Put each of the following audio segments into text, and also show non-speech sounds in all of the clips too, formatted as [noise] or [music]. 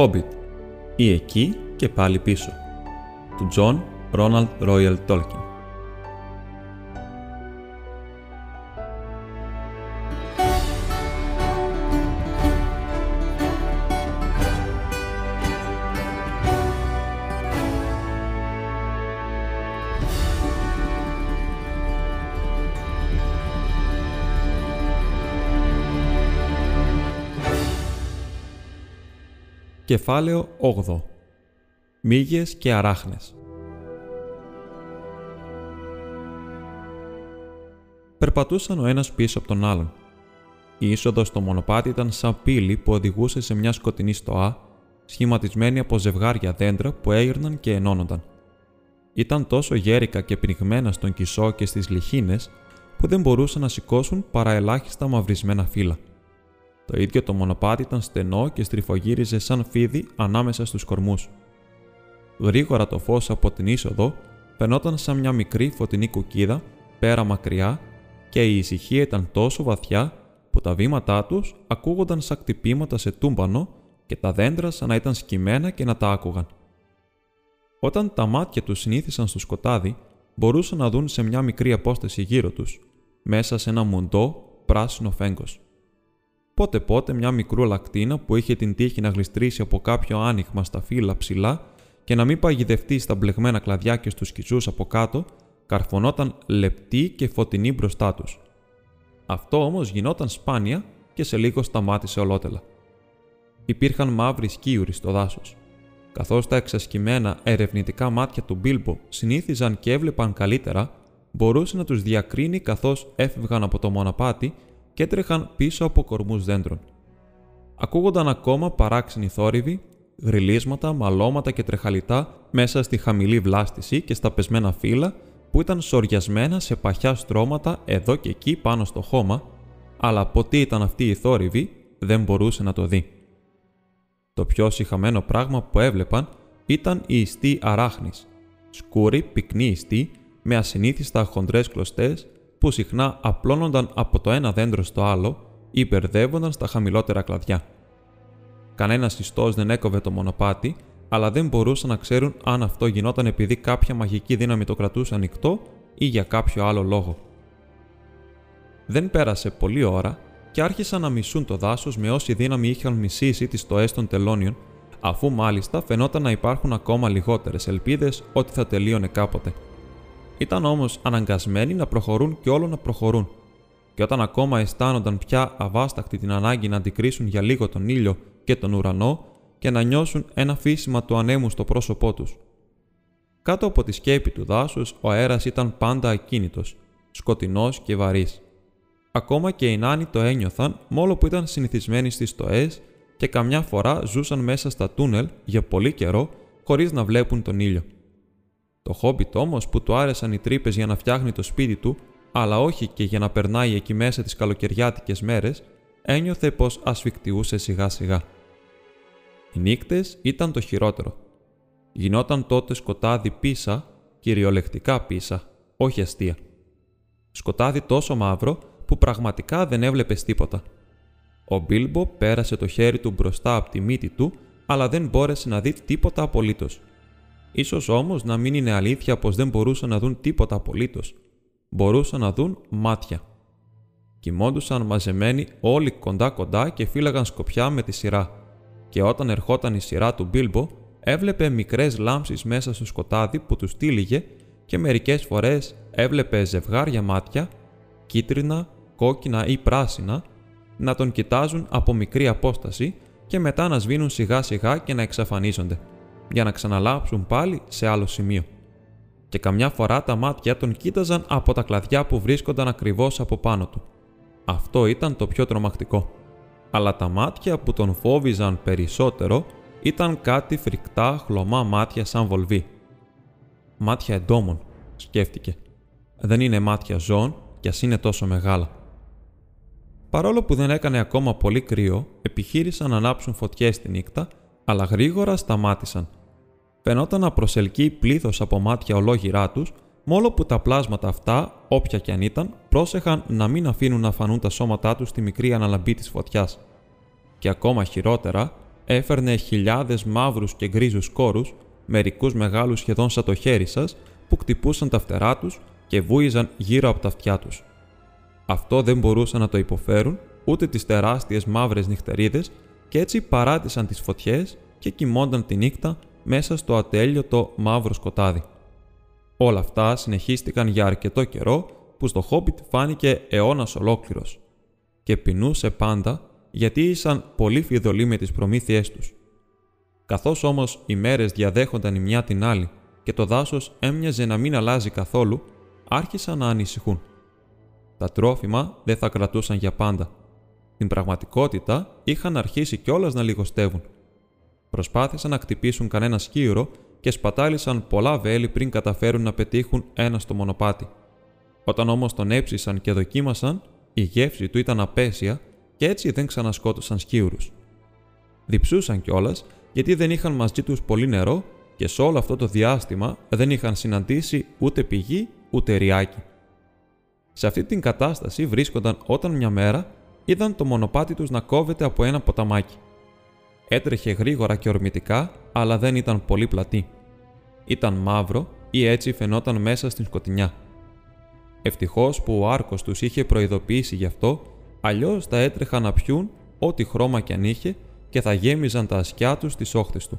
Hobbit ή εκεί και πάλι πίσω του John Ronald Royal Tolkien. Κεφάλαιο 8 Μύγες και αράχνες Περπατούσαν ο ένας πίσω από τον άλλον. Η είσοδος στο μονοπάτι ήταν σαν πύλη που οδηγούσε σε μια σκοτεινή στοά, σχηματισμένη από ζευγάρια δέντρα που έγερναν και ενώνονταν. Ήταν τόσο γέρικα και πνιγμένα στον κισό και στις λιχίνες που δεν μπορούσαν να σηκώσουν παρά ελάχιστα μαυρισμένα φύλλα. Το ίδιο το μονοπάτι ήταν στενό και στριφογύριζε σαν φίδι ανάμεσα στους κορμούς. Γρήγορα το φως από την είσοδο φαινόταν σαν μια μικρή φωτεινή κουκίδα πέρα μακριά και η ησυχία ήταν τόσο βαθιά που τα βήματά τους ακούγονταν σαν κτυπήματα σε τούμπανο και τα δέντρα σαν να ήταν σκυμμένα και να τα άκουγαν. Όταν τα μάτια τους συνήθισαν στο σκοτάδι, μπορούσαν να δουν σε μια μικρή απόσταση γύρω τους, μέσα σε ένα μουντό πράσινο φέγκος πότε πότε μια μικρού λακτίνα που είχε την τύχη να γλιστρήσει από κάποιο άνοιγμα στα φύλλα ψηλά και να μην παγιδευτεί στα μπλεγμένα κλαδιά και στους κιζούς από κάτω, καρφωνόταν λεπτή και φωτεινή μπροστά τους. Αυτό όμως γινόταν σπάνια και σε λίγο σταμάτησε ολότελα. Υπήρχαν μαύροι σκίουροι στο δάσος. Καθώς τα εξασκημένα ερευνητικά μάτια του Μπίλμπο συνήθιζαν και έβλεπαν καλύτερα, μπορούσε να τους διακρίνει καθώς έφευγαν από το μοναπάτι και έτρεχαν πίσω από κορμούς δέντρων. Ακούγονταν ακόμα παράξενοι θόρυβοι, γριλίσματα, μαλώματα και τρεχαλιτά μέσα στη χαμηλή βλάστηση και στα πεσμένα φύλλα που ήταν σοριασμένα σε παχιά στρώματα εδώ και εκεί πάνω στο χώμα, αλλά από τι ήταν αυτή η θόρυβη δεν μπορούσε να το δει. Το πιο συχαμένο πράγμα που έβλεπαν ήταν η ιστή αράχνης, σκούρη, πυκνή ιστή, με ασυνήθιστα χοντρές κλωστές που συχνά απλώνονταν από το ένα δέντρο στο άλλο ή μπερδεύονταν στα χαμηλότερα κλαδιά. Κανένας ιστός δεν έκοβε το μονοπάτι, αλλά δεν μπορούσαν να ξέρουν αν αυτό γινόταν επειδή κάποια μαγική δύναμη το κρατούσε ανοιχτό ή για κάποιο άλλο λόγο. Δεν πέρασε πολλή ώρα και άρχισαν να μισούν το δάσος με όση δύναμη είχαν μισήσει τις στοέ των τελώνιων, αφού μάλιστα φαινόταν να υπάρχουν ακόμα λιγότερες ελπίδες ότι θα τελείωνε κάποτε. Ήταν όμως αναγκασμένοι να προχωρούν και όλο να προχωρούν. Και όταν ακόμα αισθάνονταν πια αβάσταχτη την ανάγκη να αντικρίσουν για λίγο τον ήλιο και τον ουρανό και να νιώσουν ένα φύσιμα του ανέμου στο πρόσωπό τους. Κάτω από τη σκέπη του δάσους ο αέρας ήταν πάντα ακίνητος, σκοτεινός και βαρύς. Ακόμα και οι νάνοι το ένιωθαν μόλο που ήταν συνηθισμένοι στις στοές και καμιά φορά ζούσαν μέσα στα τούνελ για πολύ καιρό χωρίς να βλέπουν τον ήλιο. Το Χόμπιτ όμως που του άρεσαν οι τρύπες για να φτιάχνει το σπίτι του, αλλά όχι και για να περνάει εκεί μέσα τις καλοκαιριάτικες μέρες, ένιωθε πως ασφικτιούσε σιγά σιγά. Οι νύχτε ήταν το χειρότερο. Γινόταν τότε σκοτάδι πίσα, κυριολεκτικά πίσα, όχι αστεία. Σκοτάδι τόσο μαύρο που πραγματικά δεν έβλεπες τίποτα. Ο Μπίλμπο πέρασε το χέρι του μπροστά από τη μύτη του, αλλά δεν μπόρεσε να δει τίποτα απολύτως. Ίσως όμως να μην είναι αλήθεια πως δεν μπορούσαν να δουν τίποτα απολύτως. Μπορούσαν να δουν μάτια. Κοιμόντουσαν μαζεμένοι όλοι κοντά κοντά και φύλαγαν σκοπιά με τη σειρά. Και όταν ερχόταν η σειρά του Μπίλμπο, έβλεπε μικρές λάμψεις μέσα στο σκοτάδι που τους τύλιγε και μερικές φορές έβλεπε ζευγάρια μάτια, κίτρινα, κόκκινα ή πράσινα, να τον κοιτάζουν από μικρή απόσταση και μετά να σβήνουν σιγά σιγά και να εξαφανίζονται για να ξαναλάψουν πάλι σε άλλο σημείο. Και καμιά φορά τα μάτια τον κοίταζαν από τα κλαδιά που βρίσκονταν ακριβώς από πάνω του. Αυτό ήταν το πιο τρομακτικό. Αλλά τα μάτια που τον φόβιζαν περισσότερο ήταν κάτι φρικτά χλωμά μάτια σαν βολβί. Μάτια εντόμων, σκέφτηκε. Δεν είναι μάτια ζώων κι ας είναι τόσο μεγάλα. Παρόλο που δεν έκανε ακόμα πολύ κρύο, επιχείρησαν να ανάψουν φωτιές τη νύχτα, αλλά γρήγορα σταμάτησαν – φαινόταν να προσελκύει πλήθος από μάτια ολόγυρά τους, μόλο που τα πλάσματα αυτά, όποια κι αν ήταν, πρόσεχαν να μην αφήνουν να φανούν τα σώματά τους στη μικρή αναλαμπή της φωτιάς. Και ακόμα χειρότερα, έφερνε χιλιάδες μαύρους και γκρίζους κόρους, μερικούς μεγάλους σχεδόν σαν το χέρι σας, που κτυπούσαν τα φτερά τους και βούιζαν γύρω από τα αυτιά τους. Αυτό δεν μπορούσαν να το υποφέρουν ούτε τις τεράστιες μαύρες νυχτερίδες και έτσι παράτησαν τις φωτιές και κοιμόνταν τη νύχτα μέσα στο ατέλειωτο μαύρο σκοτάδι. Όλα αυτά συνεχίστηκαν για αρκετό καιρό που στο Χόμπιτ φάνηκε αιώνας ολόκληρος και πεινούσε πάντα γιατί ήσαν πολύ φιδωλοί με τις προμήθειές τους. Καθώς όμως οι μέρες διαδέχονταν η μια την άλλη και το δάσος έμοιαζε να μην αλλάζει καθόλου, άρχισαν να ανησυχούν. Τα τρόφιμα δεν θα κρατούσαν για πάντα. Στην πραγματικότητα είχαν αρχίσει κιόλας να λιγοστεύουν. Προσπάθησαν να χτυπήσουν κανένα σκύρο και σπατάλησαν πολλά βέλη πριν καταφέρουν να πετύχουν ένα στο μονοπάτι. Όταν όμως τον έψησαν και δοκίμασαν, η γεύση του ήταν απέσια και έτσι δεν ξανασκότωσαν σκύουρου. Διψούσαν κιόλας γιατί δεν είχαν μαζί τους πολύ νερό και σε όλο αυτό το διάστημα δεν είχαν συναντήσει ούτε πηγή ούτε ριάκι. Σε αυτή την κατάσταση βρίσκονταν όταν μια μέρα είδαν το μονοπάτι τους να κόβεται από ένα ποταμάκι. Έτρεχε γρήγορα και ορμητικά, αλλά δεν ήταν πολύ πλατή. Ήταν μαύρο ή έτσι φαινόταν μέσα στην σκοτεινιά. Ευτυχώς που ο άρκος τους είχε προειδοποιήσει γι' αυτό, αλλιώς θα έτρεχαν να πιούν ό,τι χρώμα κι αν είχε και θα γέμιζαν τα ασκιά τους στις όχθες του.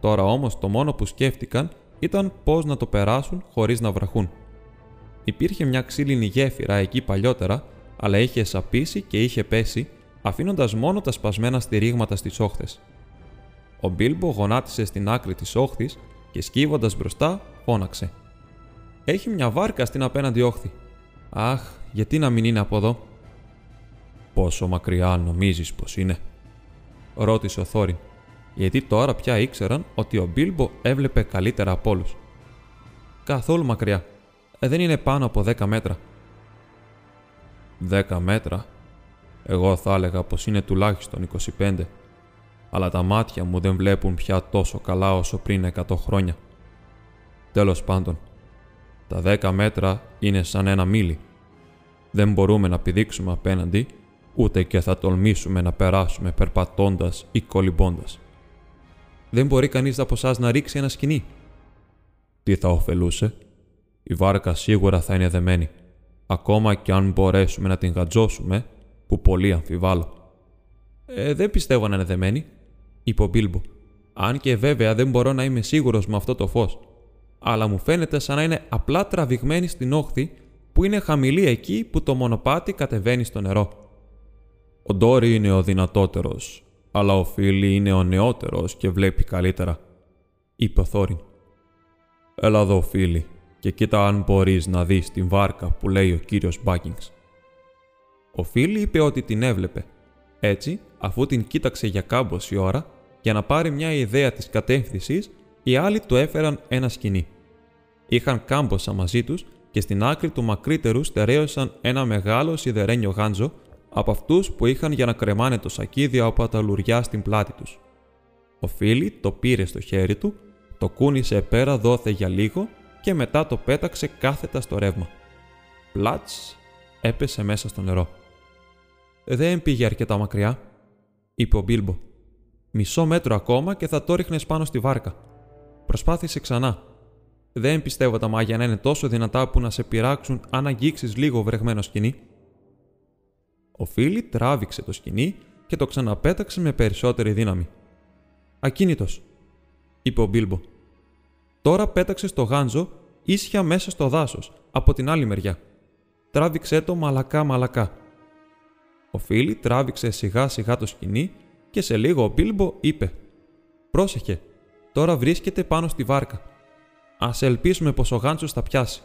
Τώρα όμως το μόνο που σκέφτηκαν ήταν πώς να το περάσουν χωρίς να βραχούν. Υπήρχε μια ξύλινη γέφυρα εκεί παλιότερα, αλλά είχε σαπίσει και είχε πέσει, αφήνοντας μόνο τα σπασμένα στηρίγματα στις όχθες. Ο Μπίλμπο γονάτισε στην άκρη της όχθης και σκύβοντας μπροστά, φώναξε. Έχει μια βάρκα στην απέναντι όχθη. Αχ, γιατί να μην είναι από εδώ; Πόσο μακριά νομίζεις πως είναι, ρώτησε ο Θόριν, γιατί τώρα πια ήξεραν ότι ο Μπίλμπο έβλεπε καλύτερα από όλους. Καθόλου μακριά. Ε, δεν είναι πάνω από 10 μέτρα. 10 μέτρα. Εγώ θα έλεγα πως είναι τουλάχιστον 25. Αλλά τα μάτια μου δεν βλέπουν πια τόσο καλά όσο πριν 100 χρόνια. Τέλος πάντων, τα 10 μέτρα είναι σαν ένα μίλι. Δεν μπορούμε να πηδήξουμε απέναντι, ούτε και θα τολμήσουμε να περάσουμε περπατώντας ή κολυμπώντας. Δεν μπορεί κανείς από εσάς να ρίξει ένα σκηνή. Τι θα ωφελούσε; Η βάρκα σίγουρα θα είναι δεμένη. Ακόμα και αν μπορέσουμε να την γατζώσουμε, που πολύ αμφιβάλλω. Ε, δεν πιστεύω να είναι δεμένη, είπε ο Μπίλμπο. Αν και βέβαια δεν μπορώ να είμαι σίγουρος με αυτό το φως αλλά μου φαίνεται σαν να είναι απλά τραβηγμένη στην όχθη που είναι χαμηλή εκεί που το μονοπάτι κατεβαίνει στο νερό. Ο Ντόρι είναι ο δυνατότερος, αλλά ο Φίλι είναι ο νεότερος και βλέπει καλύτερα, είπε ο Θόριν. Έλα εδώ, Φίλι, και κοίτα αν μπορείς να δεις την βάρκα που λέει ο κύριος Μπάκινγκς. Ο Φίλι είπε ότι την έβλεπε. Έτσι, αφού την κοίταξε για κάμποση ώρα, για να πάρει μια ιδέα της κατεύθυνσης, οι άλλοι του έφεραν ένα σκηνή. Είχαν κάμποσα μαζί τους και στην άκρη του μακρύτερου στερέωσαν ένα μεγάλο σιδερένιο γάντζο από αυτούς που είχαν για να κρεμάνε το σακίδιο από τα λουριά στην πλάτη τους. Ο Φίλι το πήρε στο χέρι του, το κούνησε πέρα δόθε για λίγο και μετά το πέταξε κάθετα στο ρεύμα. Πλάτς έπεσε μέσα στο νερό. Δεν πήγε αρκετά μακριά, είπε ο Μπίλμπο. Μισό μέτρο ακόμα και θα το ρίχνες πάνω στη βάρκα. Προσπάθησε ξανά. Δεν πιστεύω τα μάγια να είναι τόσο δυνατά που να σε πειράξουν αν αγγίξεις λίγο βρεγμένο σκηνή. Ο Φίλι τράβηξε το σκηνή και το ξαναπέταξε με περισσότερη δύναμη. Ακίνητος, είπε ο Μπίλμπο. Τώρα πέταξε το γάντζο ίσια μέσα στο δάσος, από την άλλη μεριά. Τράβηξε το μαλακά μαλακά. Ο Φίλι τράβηξε σιγά σιγά το σκηνή και σε λίγο ο Μπίλμπο είπε «Πρόσεχε, Τώρα βρίσκεται πάνω στη βάρκα. Α ελπίσουμε πως ο Γάντσος θα πιάσει.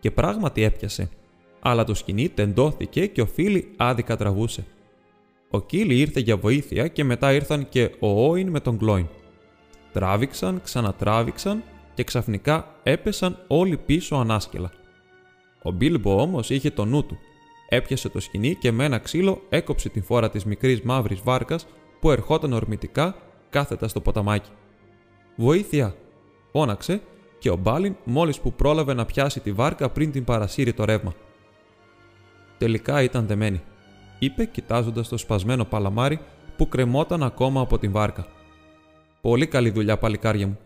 Και πράγματι έπιασε, αλλά το σκηνή τεντώθηκε και ο Φίλι άδικα τραβούσε. Ο Κίλι ήρθε για βοήθεια και μετά ήρθαν και ο Όιν με τον Γκλόιν. Τράβηξαν, ξανατράβηξαν και ξαφνικά έπεσαν όλοι πίσω ανάσκελα. Ο Μπίλμπο όμως είχε το νου του. Έπιασε το σκηνή και με ένα ξύλο έκοψε την φόρα της μικρής μαύρης βάρκας που ερχόταν ορμητικά κάθετα στο ποταμάκι. Βοήθεια! φώναξε και ο Μπάλιν μόλις που πρόλαβε να πιάσει τη βάρκα πριν την παρασύρει το ρεύμα. Τελικά ήταν δεμένη, είπε κοιτάζοντας το σπασμένο παλαμάρι που κρεμόταν ακόμα από την βάρκα. Πολύ καλή δουλειά, παλικάρια μου.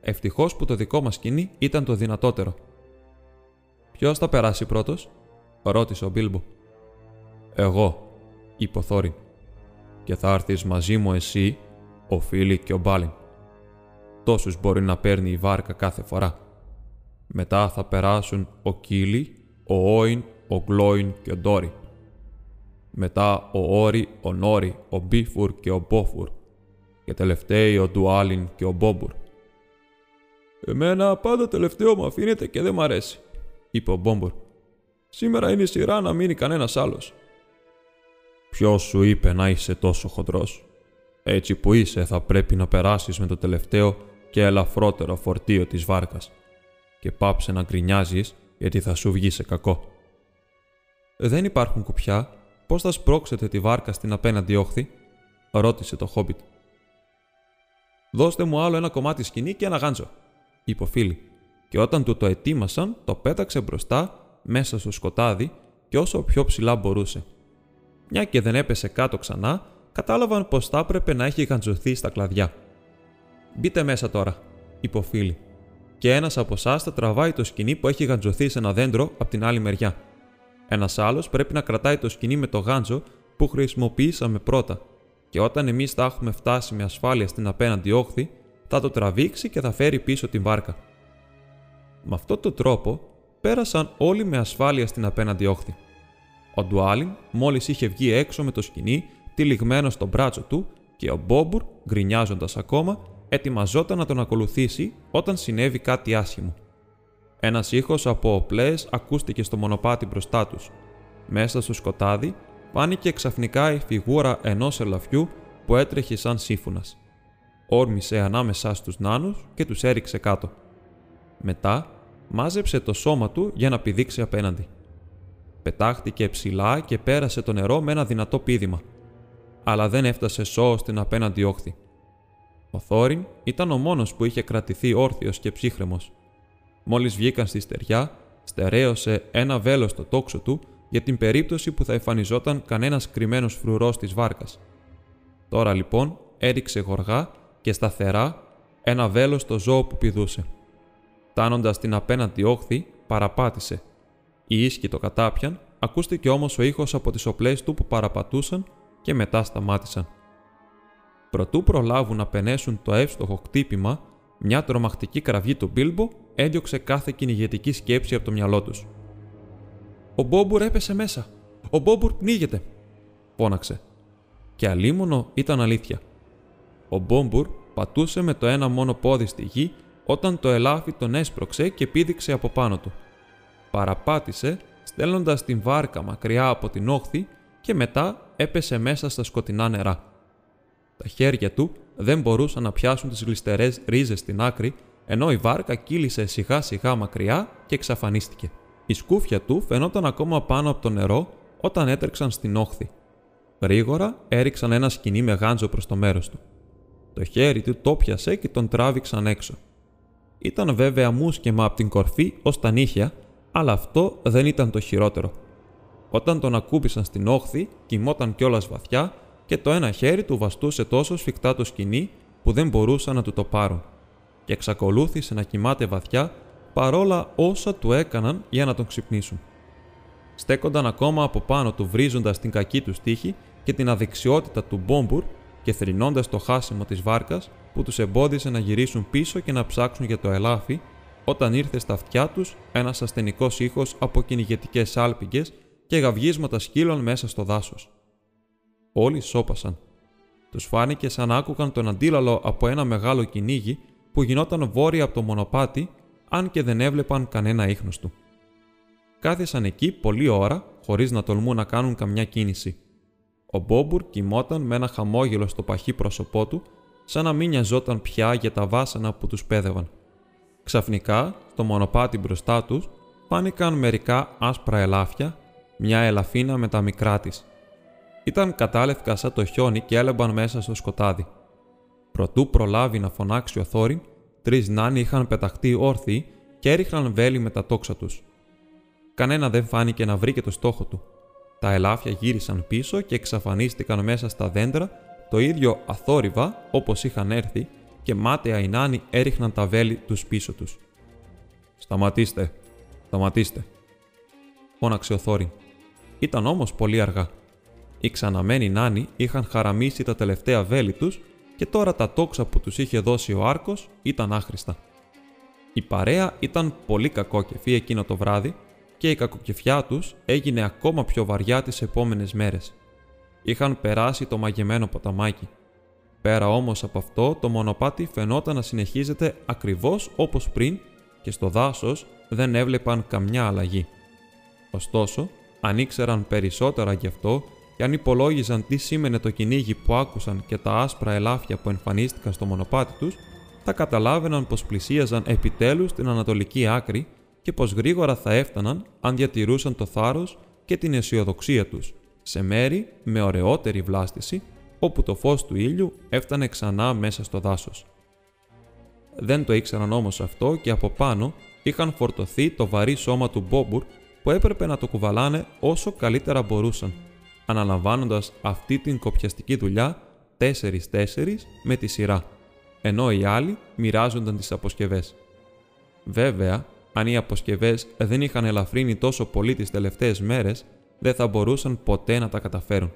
Ευτυχώς που το δικό μας σκηνή ήταν το δυνατότερο. Ποιος θα περάσει πρώτος, ρώτησε ο Μπίλμπο. Εγώ, είπε ο Θόριν. Και θα έρθεις μαζί μου εσύ, ο Φίλι και ο Μπάλιν. Τόσους μπορεί να παίρνει η βάρκα κάθε φορά. Μετά θα περάσουν ο Κίλι, ο Όιν, ο Γκλόιν και ο Ντόρι. Μετά ο Όρι, ο Νόρι, ο Μπίφουρ και ο Μπόφουρ. Και τελευταίοι ο Ντουάλιν και ο Μπόμπουρ. Εμένα πάντα τελευταίο μου αφήνεται και δεν μ' αρέσει, είπε ο Μπόμπουρ. Σήμερα είναι η σειρά να μείνει κανένας άλλος. Ποιος σου είπε να είσαι τόσο χοντρός; Έτσι που είσαι θα πρέπει να περάσεις με το τελευταίο και ελαφρότερο φορτίο της βάρκας. Και πάψε να γκρινιάζεις γιατί θα σου βγει σε κακό. Δεν υπάρχουν κουπιά. Πώς θα σπρώξετε τη βάρκα στην απέναντι όχθη, ρώτησε το χόμπιτ. Δώστε μου άλλο ένα κομμάτι σκηνή και ένα γάντζο, είπε ο φίλη, και όταν του το ετοίμασαν, το πέταξε μπροστά μέσα στο σκοτάδι και όσο πιο ψηλά μπορούσε. Μια και δεν έπεσε κάτω ξανά, κατάλαβαν πως θα έπρεπε να έχει γαντζωθεί στα κλαδιά. Μπείτε μέσα τώρα, είπε ο φίλη, και ένας από εσάς θα τραβάει το σκηνή που έχει γαντζωθεί σε ένα δέντρο από την άλλη μεριά. Ένας άλλος πρέπει να κρατάει το σκηνή με το γάντζο που χρησιμοποιήσαμε πρώτα, και όταν εμείς θα έχουμε φτάσει με ασφάλεια στην απέναντι όχθη, θα το τραβήξει και θα φέρει πίσω την βάρκα. Με αυτόν τον τρόπο πέρασαν όλοι με ασφάλεια στην απέναντι όχθη. Ο Ντουάλιν μόλις είχε βγει έξω με το σκηνή, τυλιγμένο στο μπράτσο του, και ο Μπόμπουρ, γκρινιάζοντας ακόμα, ετοιμαζόταν να τον ακολουθήσει όταν συνέβη κάτι άσχημο. Ένας ήχος από οπλές ακούστηκε στο μονοπάτι μπροστά τους. Μέσα στο σκοτάδι φάνηκε ξαφνικά η φιγούρα ενός ελαφιού που έτρεχε σαν σύμφωνας. Όρμησε ανάμεσά στους νάνους και τους έριξε κάτω. Μετά μάζεψε το σώμα του για να πηδήξει απέναντι. Πετάχτηκε ψηλά και πέρασε το νερό με ένα δυνατό πήδημα. Αλλά δεν έφτασε σώος στην απέναντι όχθη. Ο Θόριν ήταν ο μόνος που είχε κρατηθεί όρθιος και ψύχρεμος. Μόλις βγήκαν στη στεριά, στερέωσε ένα βέλος στο τόξο του για την περίπτωση που θα εμφανιζόταν κανένας κρυμμένος φρουρός της βάρκας. Τώρα λοιπόν έριξε γοργά και σταθερά ένα βέλος στο ζώο που πηδούσε. Τάνοντας την απέναντι όχθη, παραπάτησε. Οι ίσκοι το κατάπιαν, ακούστηκε όμως ο ήχος από τις οπλές του που παραπατούσαν και μετά σταμάτησαν. Προτού προλάβουν να πενέσουν το εύστοχο χτύπημα, μια τρομακτική κραυγή του Μπίλμπο έδιωξε κάθε κυνηγετική σκέψη από το μυαλό τους. Ο Μπόμπουρ έπεσε μέσα. Ο Μπόμπουρ πνίγεται, φώναξε. Και αλίμονο ήταν αλήθεια. Ο Μπόμπουρ πατούσε με το ένα μόνο πόδι στη γη όταν το ελάφι τον έσπρωξε και πήδηξε από πάνω του. Παραπάτησε, στέλνοντας την βάρκα μακριά από την όχθη και μετά έπεσε μέσα στα σκοτεινά νερά. Τα χέρια του δεν μπορούσαν να πιάσουν τις γλιστερές ρίζες στην άκρη, ενώ η βάρκα κύλησε σιγά σιγά μακριά και εξαφανίστηκε. Η σκούφια του φαινόταν ακόμα πάνω από το νερό όταν έτρεξαν στην όχθη. Γρήγορα έριξαν ένα σκηνή με γάντζο προς το μέρος του. Το χέρι του το πιασε και τον τράβηξαν έξω. Ήταν βέβαια μουσκεμα από την κορφή ως τα νύχια, αλλά αυτό δεν ήταν το χειρότερο. Όταν τον ακούμπησαν στην όχθη, κοιμόταν κιόλας βαθιά και το ένα χέρι του βαστούσε τόσο σφιχτά το σκηνή που δεν μπορούσαν να του το πάρουν. Και εξακολούθησε να κοιμάται βαθιά παρόλα όσα του έκαναν για να τον ξυπνήσουν. Στέκονταν ακόμα από πάνω του βρίζοντας την κακή του στίχη και την αδεξιότητα του Μπόμπουρ και θρυνώντας το χάσιμο της βάρκας που τους εμπόδισε να γυρίσουν πίσω και να ψάξουν για το ελάφι όταν ήρθε στα αυτιά τους ένας ασθενικός ήχος από κυνηγετικές άλπιγγες και γαυγίσματα σκύλων μέσα στο δάσος. Όλοι σώπασαν. Τους φάνηκε σαν άκουγαν τον αντίλαλο από ένα μεγάλο κυνήγι που γινόταν βόρεια από το μονοπάτι αν και δεν έβλεπαν κανένα ίχνος του. Κάθισαν εκεί πολλή ώρα χωρίς να τολμούν να κάνουν καμιά κίνηση. Ο Μπόμπουρ κοιμόταν με ένα χαμόγελο στο παχύ πρόσωπό του, σαν να μην νοιαζόταν πια για τα βάσανα που τους πέδευαν. Ξαφνικά, στο μονοπάτι μπροστά τους, φάνηκαν μερικά άσπρα ελάφια, μια ελαφίνα με τα μικρά της. Ήταν κατάλευκα σαν το χιόνι και έλεμπαν μέσα στο σκοτάδι. Προτού προλάβει να φωνάξει ο Θόριν, τρεις νάνοι είχαν πεταχτεί όρθιοι και έριχναν βέλη με τα τόξα τους. Κανένα δεν φάνηκε να βρήκε το στόχο του. Τα ελάφια γύρισαν πίσω και εξαφανίστηκαν μέσα στα δέντρα, Το ίδιο αθόρυβα όπως είχαν έρθει και μάταια οι νάνοι έριχναν τα βέλη τους πίσω τους. «Σταματήστε, σταματήστε», φώναξε ο Θόριν. Ήταν όμως πολύ αργά. Οι ξαναμένοι νάνοι είχαν χαραμίσει τα τελευταία βέλη τους και τώρα τα τόξα που τους είχε δώσει ο Άρκος ήταν άχρηστα. Η παρέα ήταν πολύ κακόκεφη εκείνο το βράδυ και η κακοκεφιά τους έγινε ακόμα πιο βαριά τις επόμενες μέρες. Είχαν περάσει το μαγεμένο ποταμάκι. Πέρα όμως από αυτό, το μονοπάτι φαινόταν να συνεχίζεται ακριβώς όπως πριν και στο δάσος δεν έβλεπαν καμιά αλλαγή. Ωστόσο, αν ήξεραν περισσότερα γι' αυτό και αν υπολόγιζαν τι σήμαινε το κυνήγι που άκουσαν και τα άσπρα ελάφια που εμφανίστηκαν στο μονοπάτι τους, θα καταλάβαιναν πως πλησίαζαν επιτέλους στην ανατολική άκρη και πως γρήγορα θα έφταναν αν διατηρούσαν το θάρρος και την αισιοδοξία τους, σε μέρη με ωραιότερη βλάστηση, όπου το φως του ήλιου έφτανε ξανά μέσα στο δάσος. Δεν το ήξεραν όμως αυτό και από πάνω είχαν φορτωθεί το βαρύ σώμα του Μπόμπουρ που έπρεπε να το κουβαλάνε όσο καλύτερα μπορούσαν, αναλαμβάνοντας αυτή την κοπιαστική δουλειά τέσσερις-τέσσερις με τη σειρά, ενώ οι άλλοι μοιράζονταν τις αποσκευές. Βέβαια, αν οι αποσκευές δεν είχαν ελαφρύνει τόσο πολύ τις τελευταίες μέρες, δεν θα μπορούσαν ποτέ να τα καταφέρουν.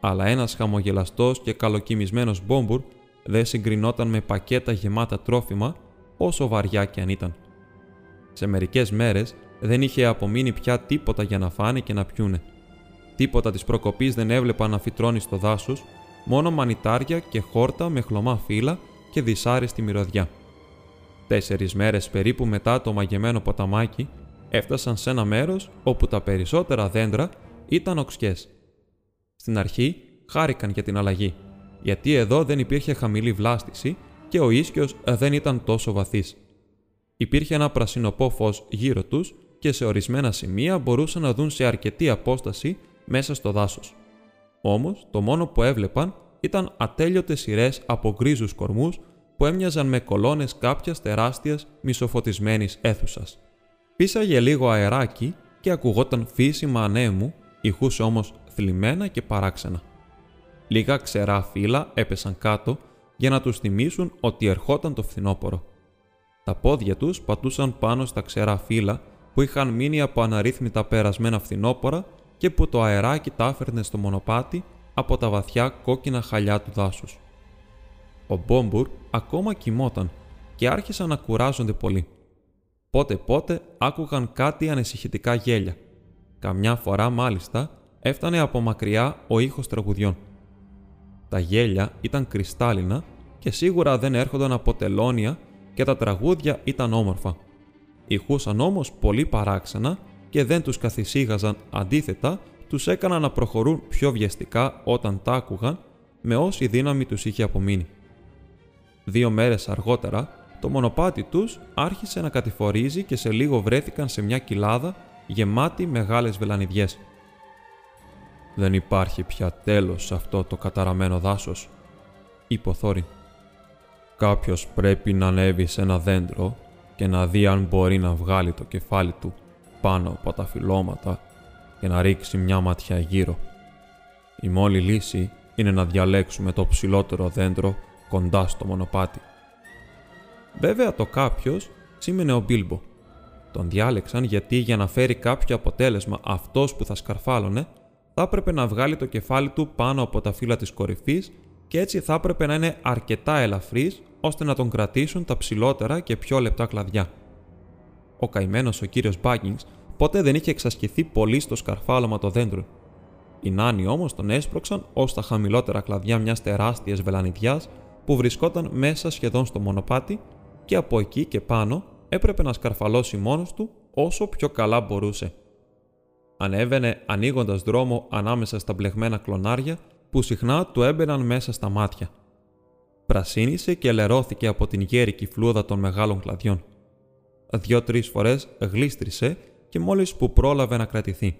Αλλά ένας χαμογελαστός και καλοκοιμισμένος μπόμπουρ δεν συγκρινόταν με πακέτα γεμάτα τρόφιμα, όσο βαριά και αν ήταν. Σε μερικές μέρες δεν είχε απομείνει πια τίποτα για να φάνε και να πιούνε. Τίποτα της προκοπής δεν έβλεπα να φυτρώνει στο δάσος, μόνο μανιτάρια και χόρτα με χλωμά φύλλα και δυσάρεστη μυρωδιά. Τέσσερις μέρες περίπου μετά το μαγεμένο ποταμάκι, έφτασαν σε ένα μέρος όπου τα περισσότερα δέντρα ήταν οξιές. Στην αρχή χάρηκαν για την αλλαγή, γιατί εδώ δεν υπήρχε χαμηλή βλάστηση και ο ίσκιος δεν ήταν τόσο βαθύς. Υπήρχε ένα πρασινοπό φως γύρω τους και σε ορισμένα σημεία μπορούσαν να δουν σε αρκετή απόσταση μέσα στο δάσος. Όμως, το μόνο που έβλεπαν ήταν ατέλειωτες σειρές από γκρίζους κορμούς που έμοιαζαν με κολόνες κάποιας τεράστιας μισοφωτισμένης αίθουσας. Πίσαγε λίγο αεράκι και ακουγόταν φύσιμα ανέμου, ηχούσε όμως θλιμμένα και παράξενα. Λίγα ξερά φύλλα έπεσαν κάτω για να τους θυμίσουν ότι ερχόταν το φθινόπωρο. Τα πόδια τους πατούσαν πάνω στα ξερά φύλλα που είχαν μείνει από αναρρύθμιτα περασμένα φθινόπορα και που το αεράκι τα άφερνε στο μονοπάτι από τα βαθιά κόκκινα χαλιά του δάσους. Ο Μπόμπουρ ακόμα κοιμόταν και άρχισαν να κουράζονται πολύ. Πότε πότε άκουγαν κάτι ανησυχητικά γέλια. Καμιά φορά μάλιστα έφτανε από μακριά ο ήχος τραγουδιών. Τα γέλια ήταν κρυστάλλινα και σίγουρα δεν έρχονταν από τελώνια και τα τραγούδια ήταν όμορφα. Ηχούσαν όμως πολύ παράξενα και δεν τους καθησύγαζαν, αντίθετα τους έκαναν να προχωρούν πιο βιαστικά όταν τα άκουγαν με όση δύναμη τους είχε απομείνει. Δύο μέρες αργότερα, το μονοπάτι τους άρχισε να κατηφορίζει και σε λίγο βρέθηκαν σε μια κοιλάδα γεμάτη μεγάλες βελανιδιές. «Δεν υπάρχει πια τέλος σε αυτό το καταραμένο δάσος», είπε ο Θόριν. «Κάποιος πρέπει να ανέβει σε ένα δέντρο και να δει αν μπορεί να βγάλει το κεφάλι του πάνω από τα φυλώματα και να ρίξει μια ματιά γύρω. Η μόλη λύση είναι να διαλέξουμε το ψηλότερο δέντρο κοντά στο μονοπάτι. Βέβαια το κάποιος σήμαινε ο Μπίλμπο. Τον διάλεξαν γιατί για να φέρει κάποιο αποτέλεσμα αυτός που θα σκαρφάλωνε θα έπρεπε να βγάλει το κεφάλι του πάνω από τα φύλλα της κορυφής και έτσι θα έπρεπε να είναι αρκετά ελαφρύς ώστε να τον κρατήσουν τα ψηλότερα και πιο λεπτά κλαδιά. Ο καημένος ο κύριος Μπάγκινγκ ποτέ δεν είχε εξασκηθεί πολύ στο σκαρφάλωμα των δέντρων. Οι νάνοι όμως τον έσπρωξαν ως τα χαμηλότερα κλαδιά μιας τεράστιας βελανιδιάς που βρισκόταν μέσα σχεδόν στο μονοπάτι και από εκεί και πάνω έπρεπε να σκαρφαλώσει μόνος του όσο πιο καλά μπορούσε. Ανέβαινε ανοίγοντας δρόμο ανάμεσα στα μπλεγμένα κλονάρια που συχνά του έμπαιναν μέσα στα μάτια. Πρασίνησε και λερώθηκε από την γέρικη φλούδα των μεγάλων κλαδιών. Δυο-τρεις φορές γλίστρισε και μόλις που πρόλαβε να κρατηθεί.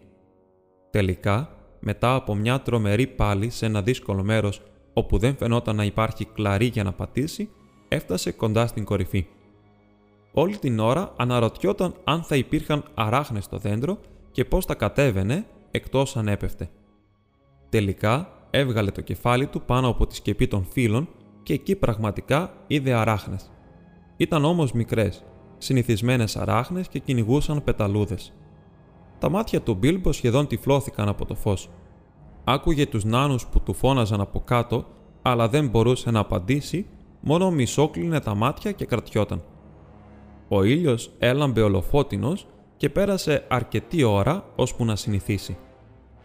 Τελικά, μετά από μια τρομερή πάλι σε ένα δύσκολο μέρος όπου δεν φαινόταν να υπάρχει κλαρί για να πατήσει, έφτασε κοντά στην κορυφή. Όλη την ώρα αναρωτιόταν αν θα υπήρχαν αράχνες στο δέντρο και πώς τα κατέβαινε εκτός αν έπεφτε. Τελικά έβγαλε το κεφάλι του πάνω από τη σκεπή των φύλων και εκεί πραγματικά είδε αράχνες. Ήταν όμως μικρές, συνηθισμένες αράχνες και κυνηγούσαν πεταλούδες. Τα μάτια του Μπίλμπο σχεδόν τυφλώθηκαν από το φως. Άκουγε τους νάνους που του φώναζαν από κάτω, αλλά δεν μπορούσε να απαντήσει, μόνο μισόκλεινε τα μάτια και κρατιόταν. Ο ήλιος έλαμπε ολοφώτινος και πέρασε αρκετή ώρα ώσπου να συνηθίσει.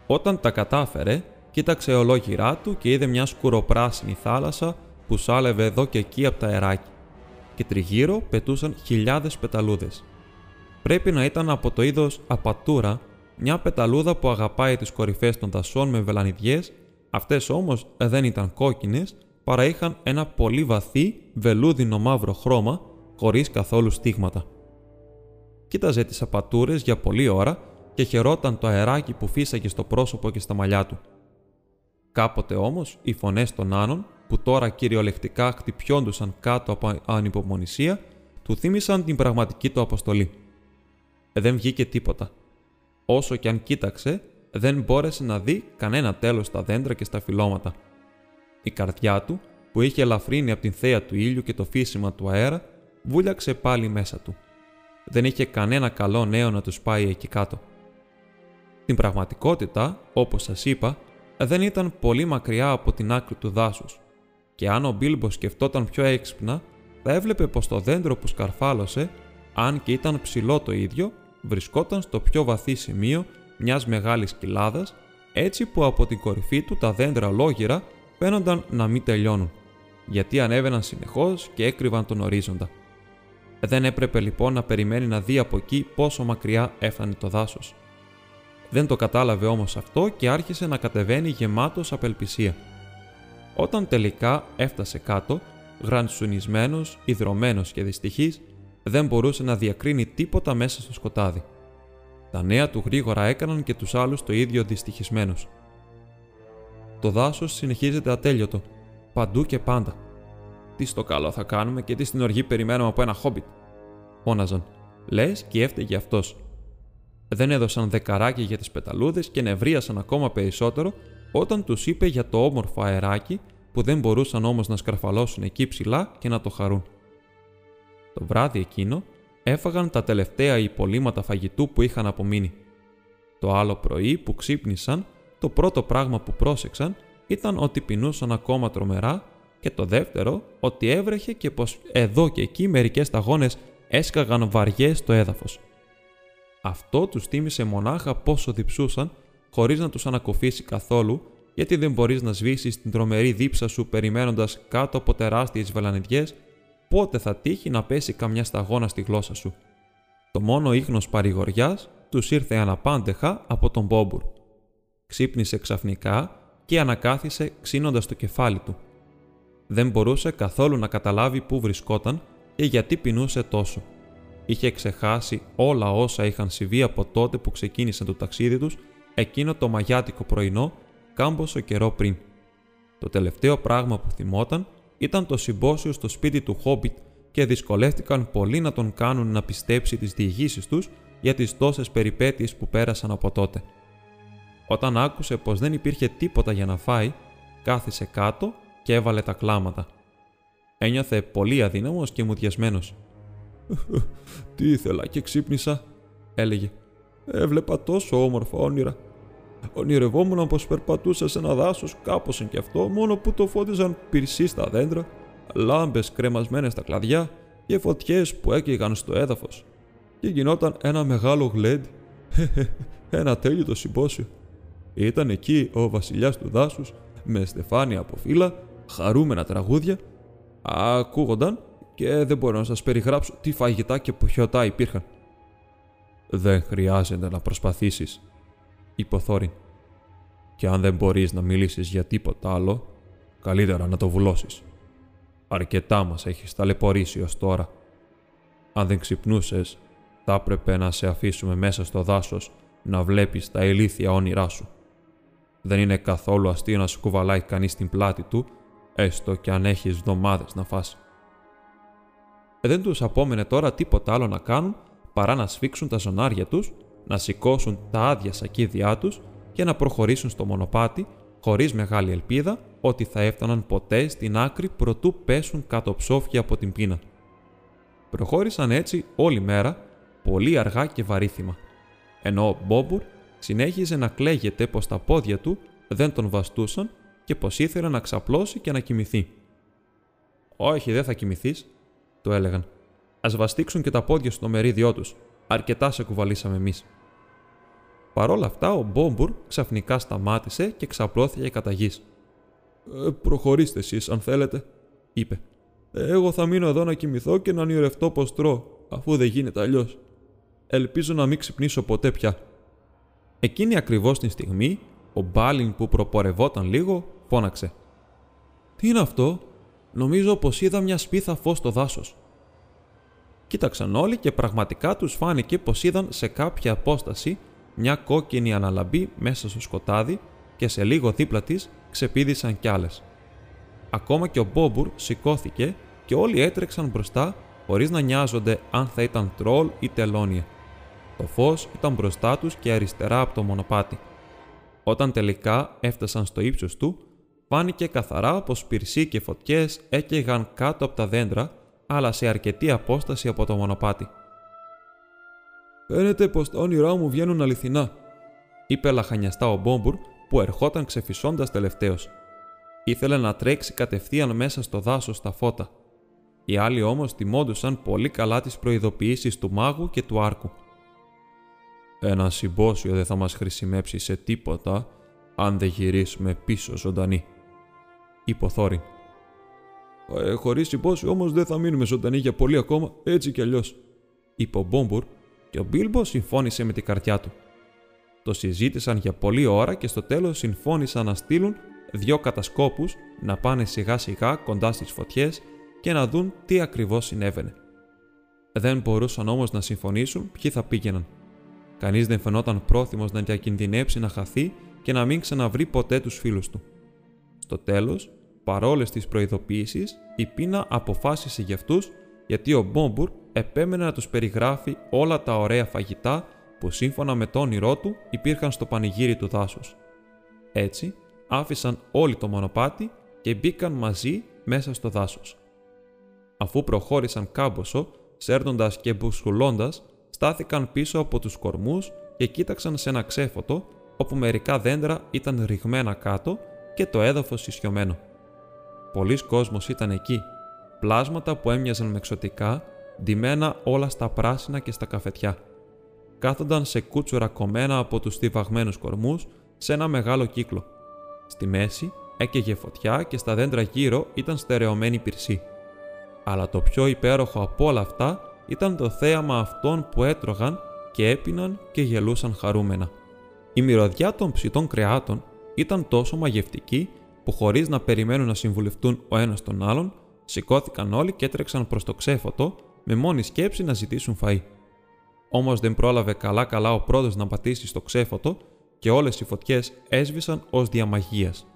Όταν τα κατάφερε, κοίταξε ολόγυρά του και είδε μια σκουροπράσινη θάλασσα που σάλευε εδώ και εκεί από τα αεράκι και τριγύρω πετούσαν χιλιάδες πεταλούδες. Πρέπει να ήταν από το είδος απατούρα, μια πεταλούδα που αγαπάει τις κορυφές των δασών με βελανιδιές, αυτές όμως δεν ήταν κόκκινες, παρά είχαν ένα πολύ βαθύ βελούδινο μαύρο χρώμα, χωρίς καθόλου στίγματα. Κοίταζε τις απατούρες για πολλή ώρα και χαιρόταν το αεράκι που φύσαγε στο πρόσωπο και στα μαλλιά του. Κάποτε όμως οι φωνές των άνων, που τώρα κυριολεκτικά χτυπιόντουσαν κάτω από ανυπομονησία, του θύμισαν την πραγματική του αποστολή. Δεν βγήκε τίποτα. Όσο κι αν κοίταξε, δεν μπόρεσε να δει κανένα τέλος στα δέντρα και στα φυλώματα. Η καρδιά του, που είχε ελαφρύνει από την θέα του ήλιου και το φύσιμα του αέρα, βούλιαξε πάλι μέσα του. Δεν είχε κανένα καλό νέο να τους πάει εκεί κάτω. Την πραγματικότητα, όπως σας είπα, δεν ήταν πολύ μακριά από την άκρη του δάσους και αν ο Μπίλμπο σκεφτόταν πιο έξυπνα, θα έβλεπε πως το δέντρο που σκαρφάλωσε, αν και ήταν ψηλό το ίδιο, βρισκόταν στο πιο βαθύ σημείο μιας μεγάλης κοιλάδας, έτσι που από την κορυφή του τα δέντρα ολόγυρα φαίνονταν να μην τελειώνουν, γιατί ανέβαιναν συνεχώς και έκρυβαν τον ορίζοντα. Δεν έπρεπε λοιπόν να περιμένει να δει από εκεί πόσο μακριά έφτανε το δάσος. Δεν το κατάλαβε όμως αυτό και άρχισε να κατεβαίνει γεμάτος απελπισία. Όταν τελικά έφτασε κάτω, γρανσουνισμένος, ιδρωμένος και δυστυχής, δεν μπορούσε να διακρίνει τίποτα μέσα στο σκοτάδι. Τα νέα του γρήγορα έκαναν και τους άλλους το ίδιο δυστυχισμένους. Το δάσος συνεχίζεται ατέλειωτο, παντού και πάντα. Τι στο καλό θα κάνουμε και τι στην οργή περιμένουμε από ένα χόμπιτ. Φώναζαν. Λες και έφταιγε αυτός. Δεν έδωσαν δεκαράκι για τις πεταλούδες και νευρίασαν ακόμα περισσότερο όταν τους είπε για το όμορφο αεράκι που δεν μπορούσαν όμως να σκαρφαλώσουν εκεί ψηλά και να το χαρούν. Το βράδυ εκείνο έφαγαν τα τελευταία υπολείμματα φαγητού που είχαν απομείνει. Το άλλο πρωί που ξύπνησαν, το πρώτο πράγμα που πρόσεξαν ήταν ότι πεινούσαν ακόμα τρομερά και το δεύτερο ότι έβρεχε και πως εδώ και εκεί μερικές σταγόνες έσκαγαν βαριές στο έδαφος. Αυτό τους θύμισε μονάχα πόσο διψούσαν χωρίς να τους ανακοφίσει καθόλου, γιατί δεν μπορείς να σβήσεις την τρομερή δίψα σου περιμένοντας κάτω από τεράστιες βελανιδιές, πότε θα τύχει να πέσει καμιά σταγόνα στη γλώσσα σου. Το μόνο ίχνος παρηγοριάς τους ήρθε αναπάντεχα από τον Μπόμπουρ. Ξύπνησε ξαφνικά και ανακάθισε ξύνοντας το κεφάλι του. Δεν μπορούσε καθόλου να καταλάβει πού βρισκόταν και γιατί πεινούσε τόσο. Είχε ξεχάσει όλα όσα είχαν συμβεί από τότε που ξεκίνησε το ταξίδι τους εκείνο το μαγιάτικο πρωινό κάμποσο καιρό πριν. Το τελευταίο πράγμα που θυμόταν ήταν το συμπόσιο στο σπίτι του Χόμπιτ και δυσκολεύτηκαν πολύ να τον κάνουν να πιστέψει τις διηγήσεις τους για τις τόσες περιπέτειες που πέρασαν από τότε. Όταν άκουσε πως δεν υπήρχε τίποτα για να φάει, κάθισε κάτω και έβαλε τα κλάματα. Ένιωθε πολύ αδύναμος και μουδιασμένος. «Τι ήθελα και ξύπνησα», έλεγε. Έβλεπα τόσο όμορφα όνειρα. Ονειρευόμουν πως περπατούσα σε ένα δάσος, κάπωσαν κι αυτό, μόνο που το φώτιζαν πυρσί στα δέντρα, λάμπες κρεμασμένες στα κλαδιά και φωτιές που έκαιγαν στο έδαφος. Και γινόταν ένα μεγάλο γλέντι. [laughs] ένα τέλειο το συμπόσιο. Ήταν εκεί ο βασιλιάς του δάσους με στεφάνια από φύλλα, χαρούμενα τραγούδια. Ακούγονταν και δεν μπορώ να σας περιγράψω τι φαγητά και ποχιωτά υπήρχαν. Δεν χρειάζεται να προσπαθήσεις, είπε ο Θόριν. Και αν δεν μπορείς να μιλήσεις για τίποτα άλλο, καλύτερα να το βουλώσεις. Αρκετά μας έχεις ταλαιπωρήσει ως τώρα. Αν δεν ξυπνούσες, θα έπρεπε να σε αφήσουμε μέσα στο δάσος να βλέπεις τα ηλίθια όνειρά σου. Δεν είναι καθόλου αστείο να σου κουβαλάει κανείς στην πλάτη του, έστω και αν έχεις εβδομάδες να φας. Ε, δεν τους απόμενε τώρα τίποτα άλλο να κάνουν παρά να σφίξουν τα ζωνάρια τους, να σηκώσουν τα άδεια σακίδια τους και να προχωρήσουν στο μονοπάτι, χωρίς μεγάλη ελπίδα ότι θα έφταναν ποτέ στην άκρη προτού πέσουν κάτω ψόφια από την πείνα. Προχώρησαν έτσι όλη μέρα, πολύ αργά και βαρύθιμα, ενώ ο Μπόμπουρ συνέχιζε να κλαίγεται πως τα πόδια του δεν τον βαστούσαν και πως ήθελε να ξαπλώσει και να κοιμηθεί. «Όχι, δεν θα κοιμηθείς», του έλεγαν. «Ας βαστίξουν και τα πόδια στο μερίδιό τους. Αρκετά σε κουβαλήσαμε εμείς». Παρ' όλα αυτά, ο Μπόμπουρ ξαφνικά σταμάτησε και ξαπλώθηκε κατά γης. «Ε, «Προχωρήστε εσείς, αν θέλετε», είπε. «Εγώ θα μείνω εδώ να κοιμηθώ και να ονειρευτώ πως τρώω, αφού δεν γίνεται αλλιώς. Ελπίζω να μην ξυπνήσω ποτέ πια». Εκείνη ακριβώς την στιγμή, ο Μπάλιν που προπορευόταν λίγο, φώναξε. «Τι είναι αυτό, νομίζω πως είδα μια σπίθα φως στο δάσος». Κοίταξαν όλοι και πραγματικά τους φάνηκε πως είδαν σε κάποια απόσταση μια κόκκινη αναλαμπή μέσα στο σκοτάδι και σε λίγο δίπλα της ξεπίδησαν κι άλλες. Ακόμα και ο Μπόμπουρ σηκώθηκε και όλοι έτρεξαν μπροστά χωρίς να νοιάζονται αν θα ήταν τρόλ ή τελώνια. Το φως ήταν μπροστά τους και αριστερά από το μονοπάτι. Όταν τελικά έφτασαν στο ύψος του, φάνηκε καθαρά πως πυρσί και φωτιές έκαιγαν κάτω από τα δέντρα, αλλά σε αρκετή απόσταση από το μονοπάτι. Φαίνεται πως τα όνειρά μου βγαίνουν αληθινά, είπε λαχανιαστά ο Μπόμπουρ που ερχόταν ξεφυσώντας τελευταίος. Ήθελε να τρέξει κατευθείαν μέσα στο δάσος στα φώτα. Οι άλλοι όμως τιμώντουσαν πολύ καλά τις προειδοποιήσεις του μάγου και του άρκου. Ένα συμπόσιο δεν θα μας χρησιμεύσει σε τίποτα αν δεν γυρίσουμε πίσω ζωντανοί, είπε ο Θόριν. Ε, Χωρίς συμπόσιο όμως δεν θα μείνουμε ζωντανοί για πολύ ακόμα, έτσι κι αλλιώς, είπε ο Μπόμπουρ και ο Μπίλμπο συμφώνησε με την καρδιά του. Το συζήτησαν για πολλή ώρα και στο τέλος συμφώνησαν να στείλουν δυο κατασκόπους να πάνε σιγά σιγά κοντά στις φωτιές και να δουν τι ακριβώς συνέβαινε. Δεν μπορούσαν όμως να συμφωνήσουν ποιοι θα πήγαιναν. Κανείς δεν φαινόταν πρόθυμος να διακινδυνεύσει να χαθεί και να μην ξαναβρει ποτέ τους φίλους του. Στο τέλος, παρόλες τις προειδοποιήσεις, η πείνα αποφάσισε για αυτούς γιατί ο Μπόμπουρ επέμενε να τους περιγράφει όλα τα ωραία φαγητά που σύμφωνα με το όνειρό του υπήρχαν στο πανηγύρι του δάσους. Έτσι, άφησαν όλοι το μονοπάτι και μπήκαν μαζί μέσα στο δάσος. Αφού προχώρησαν κάμποσο, σέρνοντας και μπουσουλώντας, στάθηκαν πίσω από τους κορμούς και κοίταξαν σε ένα ξέφωτο όπου μερικά δέντρα ήταν ρηγμένα κάτω και το έδαφος ισιωμένο. Πολλοί κόσμος ήταν εκεί, πλάσματα που έμοιαζαν με εξωτικά ντυμένα όλα στα πράσινα και στα καφετιά. Κάθονταν σε κούτσουρα κομμένα από τους στιβαγμένους κορμούς σε ένα μεγάλο κύκλο. Στη μέση έκαιγε φωτιά και στα δέντρα γύρω ήταν στερεωμένη πυρσή. Αλλά το πιο υπέροχο από όλα αυτά ήταν το θέαμα αυτών που έτρωγαν και έπιναν και γελούσαν χαρούμενα. Η μυρωδιά των ψητών κρεάτων ήταν τόσο μαγευτική που χωρίς να περιμένουν να συμβουλευτούν ο ένας τον άλλον, σηκώθηκαν όλοι και έτρεξαν προς το ξέφωτο με μόνη σκέψη να ζητήσουν φαΐ. Όμως δεν πρόλαβε καλά-καλά ο πρώτο να πατήσει στο ξέφωτο και όλες οι φωτιές έσβησαν ως διαμαγείας.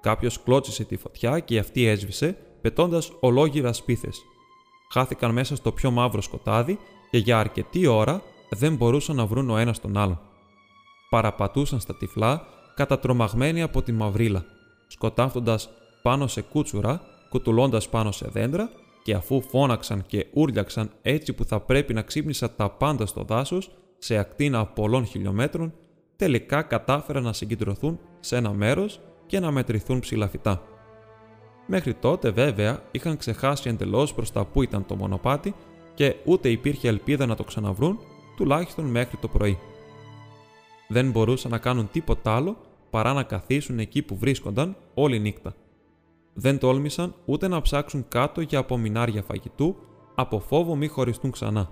Κάποιος κλώτσισε τη φωτιά και αυτή έσβησε, πετώντας ολόγυρα σπίθες. Χάθηκαν μέσα στο πιο μαύρο σκοτάδι και για αρκετή ώρα δεν μπορούσαν να βρουν ο ένας τον άλλον. Παραπατούσαν στα τυφλά, κατατρομαγμένοι από τη μαυρίλα, σκοτάφτοντας πάνω σε κούτσουρα, κουτουλώντας πάνω σε δέντρα και αφού φώναξαν και ούρλιαξαν έτσι που θα πρέπει να ξύπνησαν τα πάντα στο δάσος, σε ακτίνα πολλών χιλιόμετρων, τελικά κατάφεραν να συγκεντρωθούν σε ένα μέρος και να μετρηθούν ψηλαφιτά. Μέχρι τότε βέβαια είχαν ξεχάσει εντελώς προς τα που ήταν το μονοπάτι και ούτε υπήρχε ελπίδα να το ξαναβρούν, τουλάχιστον μέχρι το πρωί. Δεν μπορούσαν να κάνουν τίποτα άλλο παρά να καθίσουν εκεί που βρίσκονταν όλη νύχτα δεν τόλμησαν ούτε να ψάξουν κάτω για απομεινάρια φαγητού από φόβο μη χωριστούν ξανά.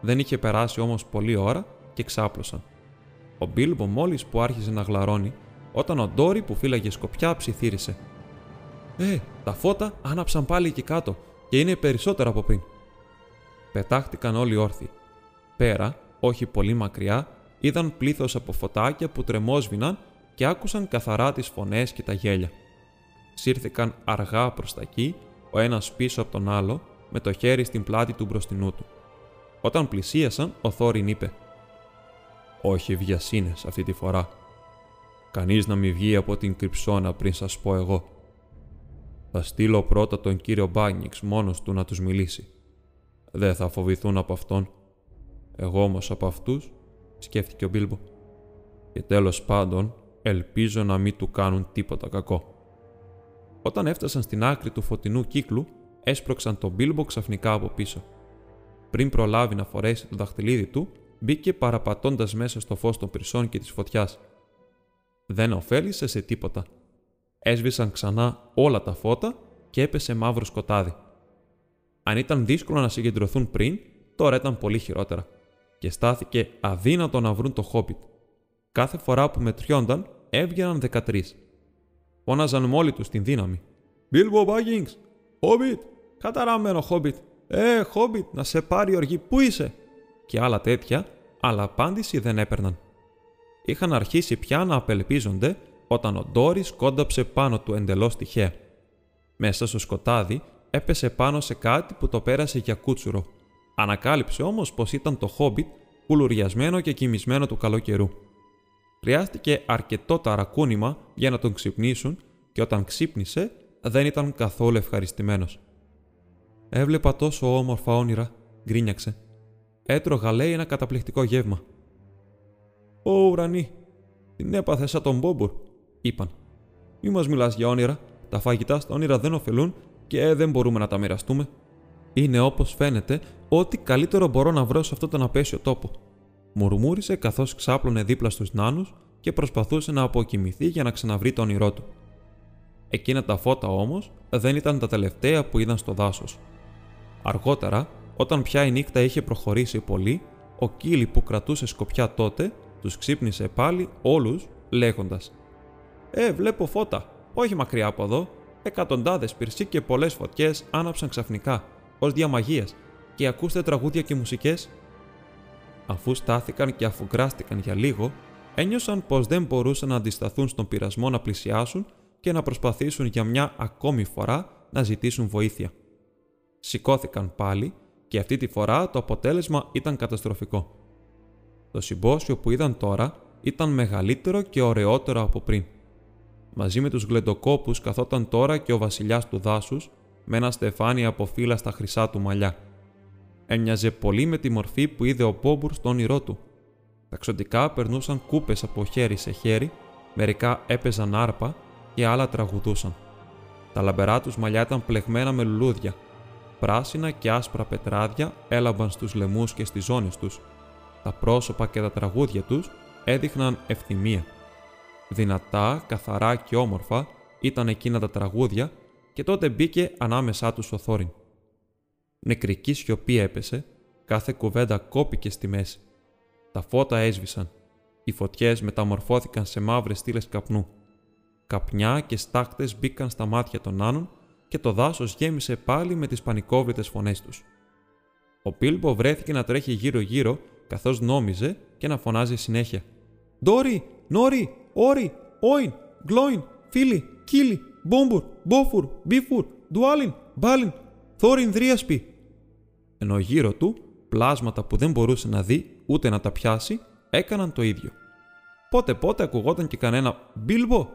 Δεν είχε περάσει όμως πολλή ώρα και ξάπλωσαν. Ο Μπίλμπο μόλις που άρχισε να γλαρώνει, όταν ο Ντόρι που φύλαγε σκοπιά ψιθύρισε. «Ε, τα φώτα άναψαν πάλι εκεί κάτω και είναι περισσότερα από πριν». Πετάχτηκαν όλοι όρθιοι. Πέρα, όχι πολύ μακριά, είδαν πλήθος από φωτάκια που τρεμόσβηναν και άκουσαν καθαρά τις φωνές και τα γέλια σύρθηκαν αργά προς τα εκεί, ο ένας πίσω από τον άλλο, με το χέρι στην πλάτη του μπροστινού του. Όταν πλησίασαν, ο Θόριν είπε «Όχι βιασύνες αυτή τη φορά». Κανείς να μην βγει από την κρυψώνα πριν σας πω εγώ. Θα στείλω πρώτα τον κύριο Μπάνιξ μόνος του να τους μιλήσει. Δεν θα φοβηθούν από αυτόν. Εγώ όμως από αυτούς, σκέφτηκε ο Μπίλμπο. Και τέλος πάντων, ελπίζω να μην του κάνουν τίποτα κακό. Όταν έφτασαν στην άκρη του φωτεινού κύκλου, έσπρωξαν τον Μπίλμπο ξαφνικά από πίσω. Πριν προλάβει να φορέσει το δαχτυλίδι του, μπήκε παραπατώντας μέσα στο φως των πυρσών και της φωτιάς. Δεν ωφέλησε σε τίποτα. Έσβησαν ξανά όλα τα φώτα και έπεσε μαύρο σκοτάδι. Αν ήταν δύσκολο να συγκεντρωθούν πριν, τώρα ήταν πολύ χειρότερα. Και στάθηκε αδύνατο να βρουν το Χόμπιτ. Κάθε φορά που μετριόνταν, έβγαιναν 13. Φώναζαν μόλι τους την δύναμη. Μπίλμπο Μπάγκινγκ! Χόμπιτ! Καταραμένο Χόμπιτ! Ε, Χόμπιτ, να σε πάρει οργή, πού είσαι! Και άλλα τέτοια, αλλά απάντηση δεν έπαιρναν. Είχαν αρχίσει πια να απελπίζονται όταν ο Ντόρις κόνταψε πάνω του εντελώς τυχαία. Μέσα στο σκοτάδι έπεσε πάνω σε κάτι που το πέρασε για κούτσουρο. Ανακάλυψε όμως πως ήταν το Χόμπιτ κουλουριασμένο και κοιμισμένο του καλού καιρού. Χρειάστηκε αρκετό ταρακούνημα για να τον ξυπνήσουν και όταν ξύπνησε δεν ήταν καθόλου ευχαριστημένος. Έβλεπα τόσο όμορφα όνειρα, γκρίνιαξε. Έτρωγα, λέει, ένα καταπληκτικό γεύμα. Ω ουρανή, την έπαθε σαν τον Μπόμπουρ, είπαν. Μη μας μιλάς για όνειρα. Τα φαγητά στα όνειρα δεν ωφελούν και δεν μπορούμε να τα μοιραστούμε. Είναι όπως φαίνεται ό,τι καλύτερο μπορώ να βρω σε αυτόν τον απέσιο τόπο. Μουρμούρισε καθώς ξάπλωνε δίπλα στους νάνους και προσπαθούσε να αποκοιμηθεί για να ξαναβρει το όνειρό του. Εκείνα τα φώτα όμως δεν ήταν τα τελευταία που είδαν στο δάσος. Αργότερα, όταν πια η νύχτα είχε προχωρήσει πολύ, ο Κίλι που κρατούσε σκοπιά τότε τους ξύπνησε πάλι όλους λέγοντας «Ε, βλέπω φώτα, όχι μακριά από εδώ, εκατοντάδες πυρσί και πολλές φωτιές άναψαν ξαφνικά, ως διαμαγείας και ακούστε τραγούδια και μουσικές». Αφού στάθηκαν και αφουγκράστηκαν για λίγο, ένιωσαν πως δεν μπορούσαν να αντισταθούν στον πειρασμό να πλησιάσουν και να προσπαθήσουν για μια ακόμη φορά να ζητήσουν βοήθεια. Σηκώθηκαν πάλι και αυτή τη φορά το αποτέλεσμα ήταν καταστροφικό. Το συμπόσιο που είδαν τώρα ήταν μεγαλύτερο και ωραιότερο από πριν. Μαζί με τους γλεντοκόπους καθόταν τώρα και ο βασιλιάς του δάσους με ένα στεφάνι από φύλλα στα χρυσά του μαλλιά. Έμοιαζε πολύ με τη μορφή που είδε ο Πόμπουρ στο όνειρό του. Τα ξωτικά περνούσαν κούπες από χέρι σε χέρι, μερικά έπαιζαν άρπα και άλλα τραγουδούσαν. Τα λαμπερά τους μαλλιά ήταν πλεγμένα με λουλούδια Πράσινα και άσπρα πετράδια έλαμπαν στους λαιμούς και στις ζώνες τους. Τα πρόσωπα και τα τραγούδια τους έδειχναν ευθυμία. Δυνατά, καθαρά και όμορφα ήταν εκείνα τα τραγούδια και τότε μπήκε ανάμεσά τους ο Θόριν. Νεκρική σιωπή έπεσε, κάθε κουβέντα κόπηκε στη μέση. Τα φώτα έσβησαν. Οι φωτιές μεταμορφώθηκαν σε μαύρες στήλες καπνού. Καπνιά και στάχτες μπήκαν στα μάτια των άνων και το δάσος γέμισε πάλι με τις πανικόβλητες φωνές τους. Ο Πίλμπο βρέθηκε να τρέχει γύρω-γύρω καθώς νόμιζε και να φωνάζει συνέχεια. Ντόρι, Νόρι, Όρι, Όιν, Γκλόιν, Φίλι, Κίλι, Μπόμπουρ, Μπόφουρ, Μπίφουρ, Ντουάλιν, Μπάλιν, Θόριν Δρίασπι. Ενώ γύρω του πλάσματα που δεν μπορούσε να δει ούτε να τα πιάσει έκαναν το ίδιο. Πότε πότε ακουγόταν και κανένα «Μπίλμπο»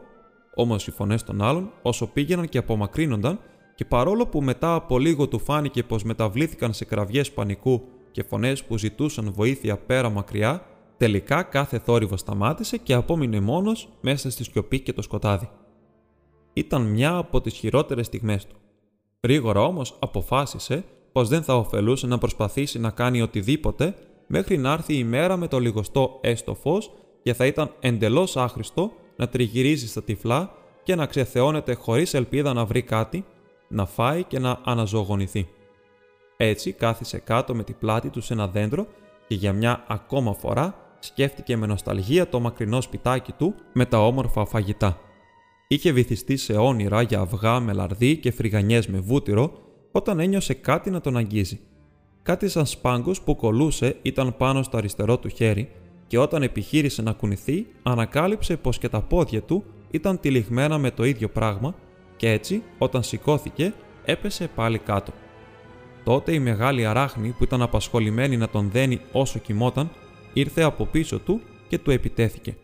Όμως οι φωνές των άλλων, όσο πήγαιναν και απομακρύνονταν, και παρόλο που μετά από λίγο του φάνηκε πως μεταβλήθηκαν σε κραυγές πανικού και φωνές που ζητούσαν βοήθεια πέρα μακριά, τελικά κάθε θόρυβος σταμάτησε και απόμεινε μόνος μέσα στη σιωπή και το σκοτάδι. Ήταν μια από τις χειρότερες στιγμές του. Γρήγορα όμως αποφάσισε πως δεν θα ωφελούσε να προσπαθήσει να κάνει οτιδήποτε μέχρι να έρθει η μέρα με το λιγοστό έστω φως και θα ήταν εντελώς άχρηστο να τριγυρίζει στα τυφλά και να ξεθεώνεται χωρίς ελπίδα να βρει κάτι, να φάει και να αναζωογονηθεί. Έτσι κάθισε κάτω με τη πλάτη του σε ένα δέντρο και για μια ακόμα φορά σκέφτηκε με νοσταλγία το μακρινό σπιτάκι του με τα όμορφα φαγητά. Είχε βυθιστεί σε όνειρα για αυγά με λαρδί και φρυγανιές με βούτυρο όταν ένιωσε κάτι να τον αγγίζει. Κάτι σαν σπάγκος που κολούσε ήταν πάνω στο αριστερό του χέρι και όταν επιχείρησε να κουνηθεί, ανακάλυψε πως και τα πόδια του ήταν τυλιγμένα με το ίδιο πράγμα και έτσι, όταν σηκώθηκε, έπεσε πάλι κάτω. Τότε η μεγάλη αράχνη που ήταν απασχολημένη να τον δένει όσο κοιμόταν, ήρθε από πίσω του και του επιτέθηκε.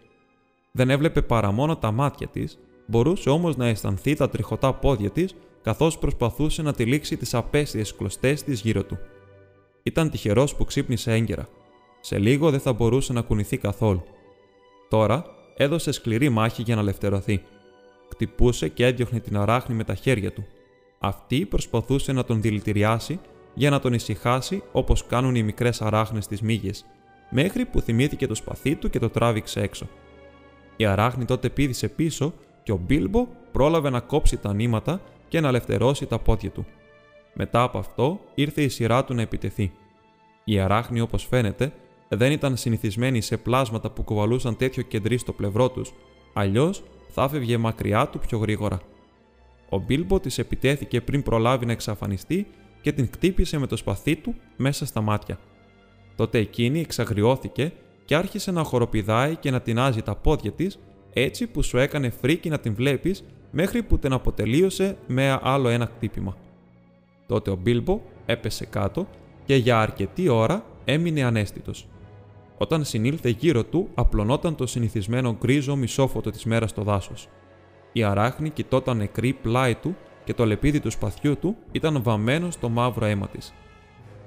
Δεν έβλεπε παρά μόνο τα μάτια της, μπορούσε όμως να αισθανθεί τα τριχωτά πόδια της καθώς προσπαθούσε να τυλίξει τις απέστειε κλωστές της γύρω του. Ήταν τυχερός που ξύπνησε έγκαιρα. Σε λίγο δεν θα μπορούσε να κουνηθεί καθόλου. Τώρα έδωσε σκληρή μάχη για να ελευθερωθεί. Κτυπούσε και έδιωχνε την αράχνη με τα χέρια του. Αυτή προσπαθούσε να τον δηλητηριάσει για να τον ησυχάσει όπως κάνουν οι μικρές αράχνες στι μύγες, μέχρι που θυμήθηκε το σπαθί του και το τράβηξε έξω. Η αράχνη τότε πήδησε πίσω και ο Μπίλμπο πρόλαβε να κόψει τα νήματα και να ελευθερώσει τα πόδια του. Μετά από αυτό ήρθε η σειρά του να επιτεθεί. Η αράχνη, όπως φαίνεται, δεν ήταν συνηθισμένη σε πλάσματα που κουβαλούσαν τέτοιο κεντρί στο πλευρό τους, αλλιώς θα έφευγε μακριά του πιο γρήγορα. Ο Μπίλμπο της επιτέθηκε πριν προλάβει να εξαφανιστεί και την κτύπησε με το σπαθί του μέσα στα μάτια. Τότε εκείνη εξαγριώθηκε και άρχισε να χοροπηδάει και να τεινάζει τα πόδια της έτσι που σου έκανε φρίκι να την βλέπεις μέχρι που την αποτελείωσε με άλλο ένα χτύπημα. Τότε ο Μπίλμπο έπεσε κάτω και για αρκετή ώρα έμεινε ανέστητος. Όταν συνήλθε γύρω του, απλωνόταν το συνηθισμένο γκρίζο μισόφωτο της μέρας στο δάσος. Η αράχνη κοιτόταν νεκρή πλάι του και το λεπίδι του σπαθιού του ήταν βαμμένο στο μαύρο αίμα της.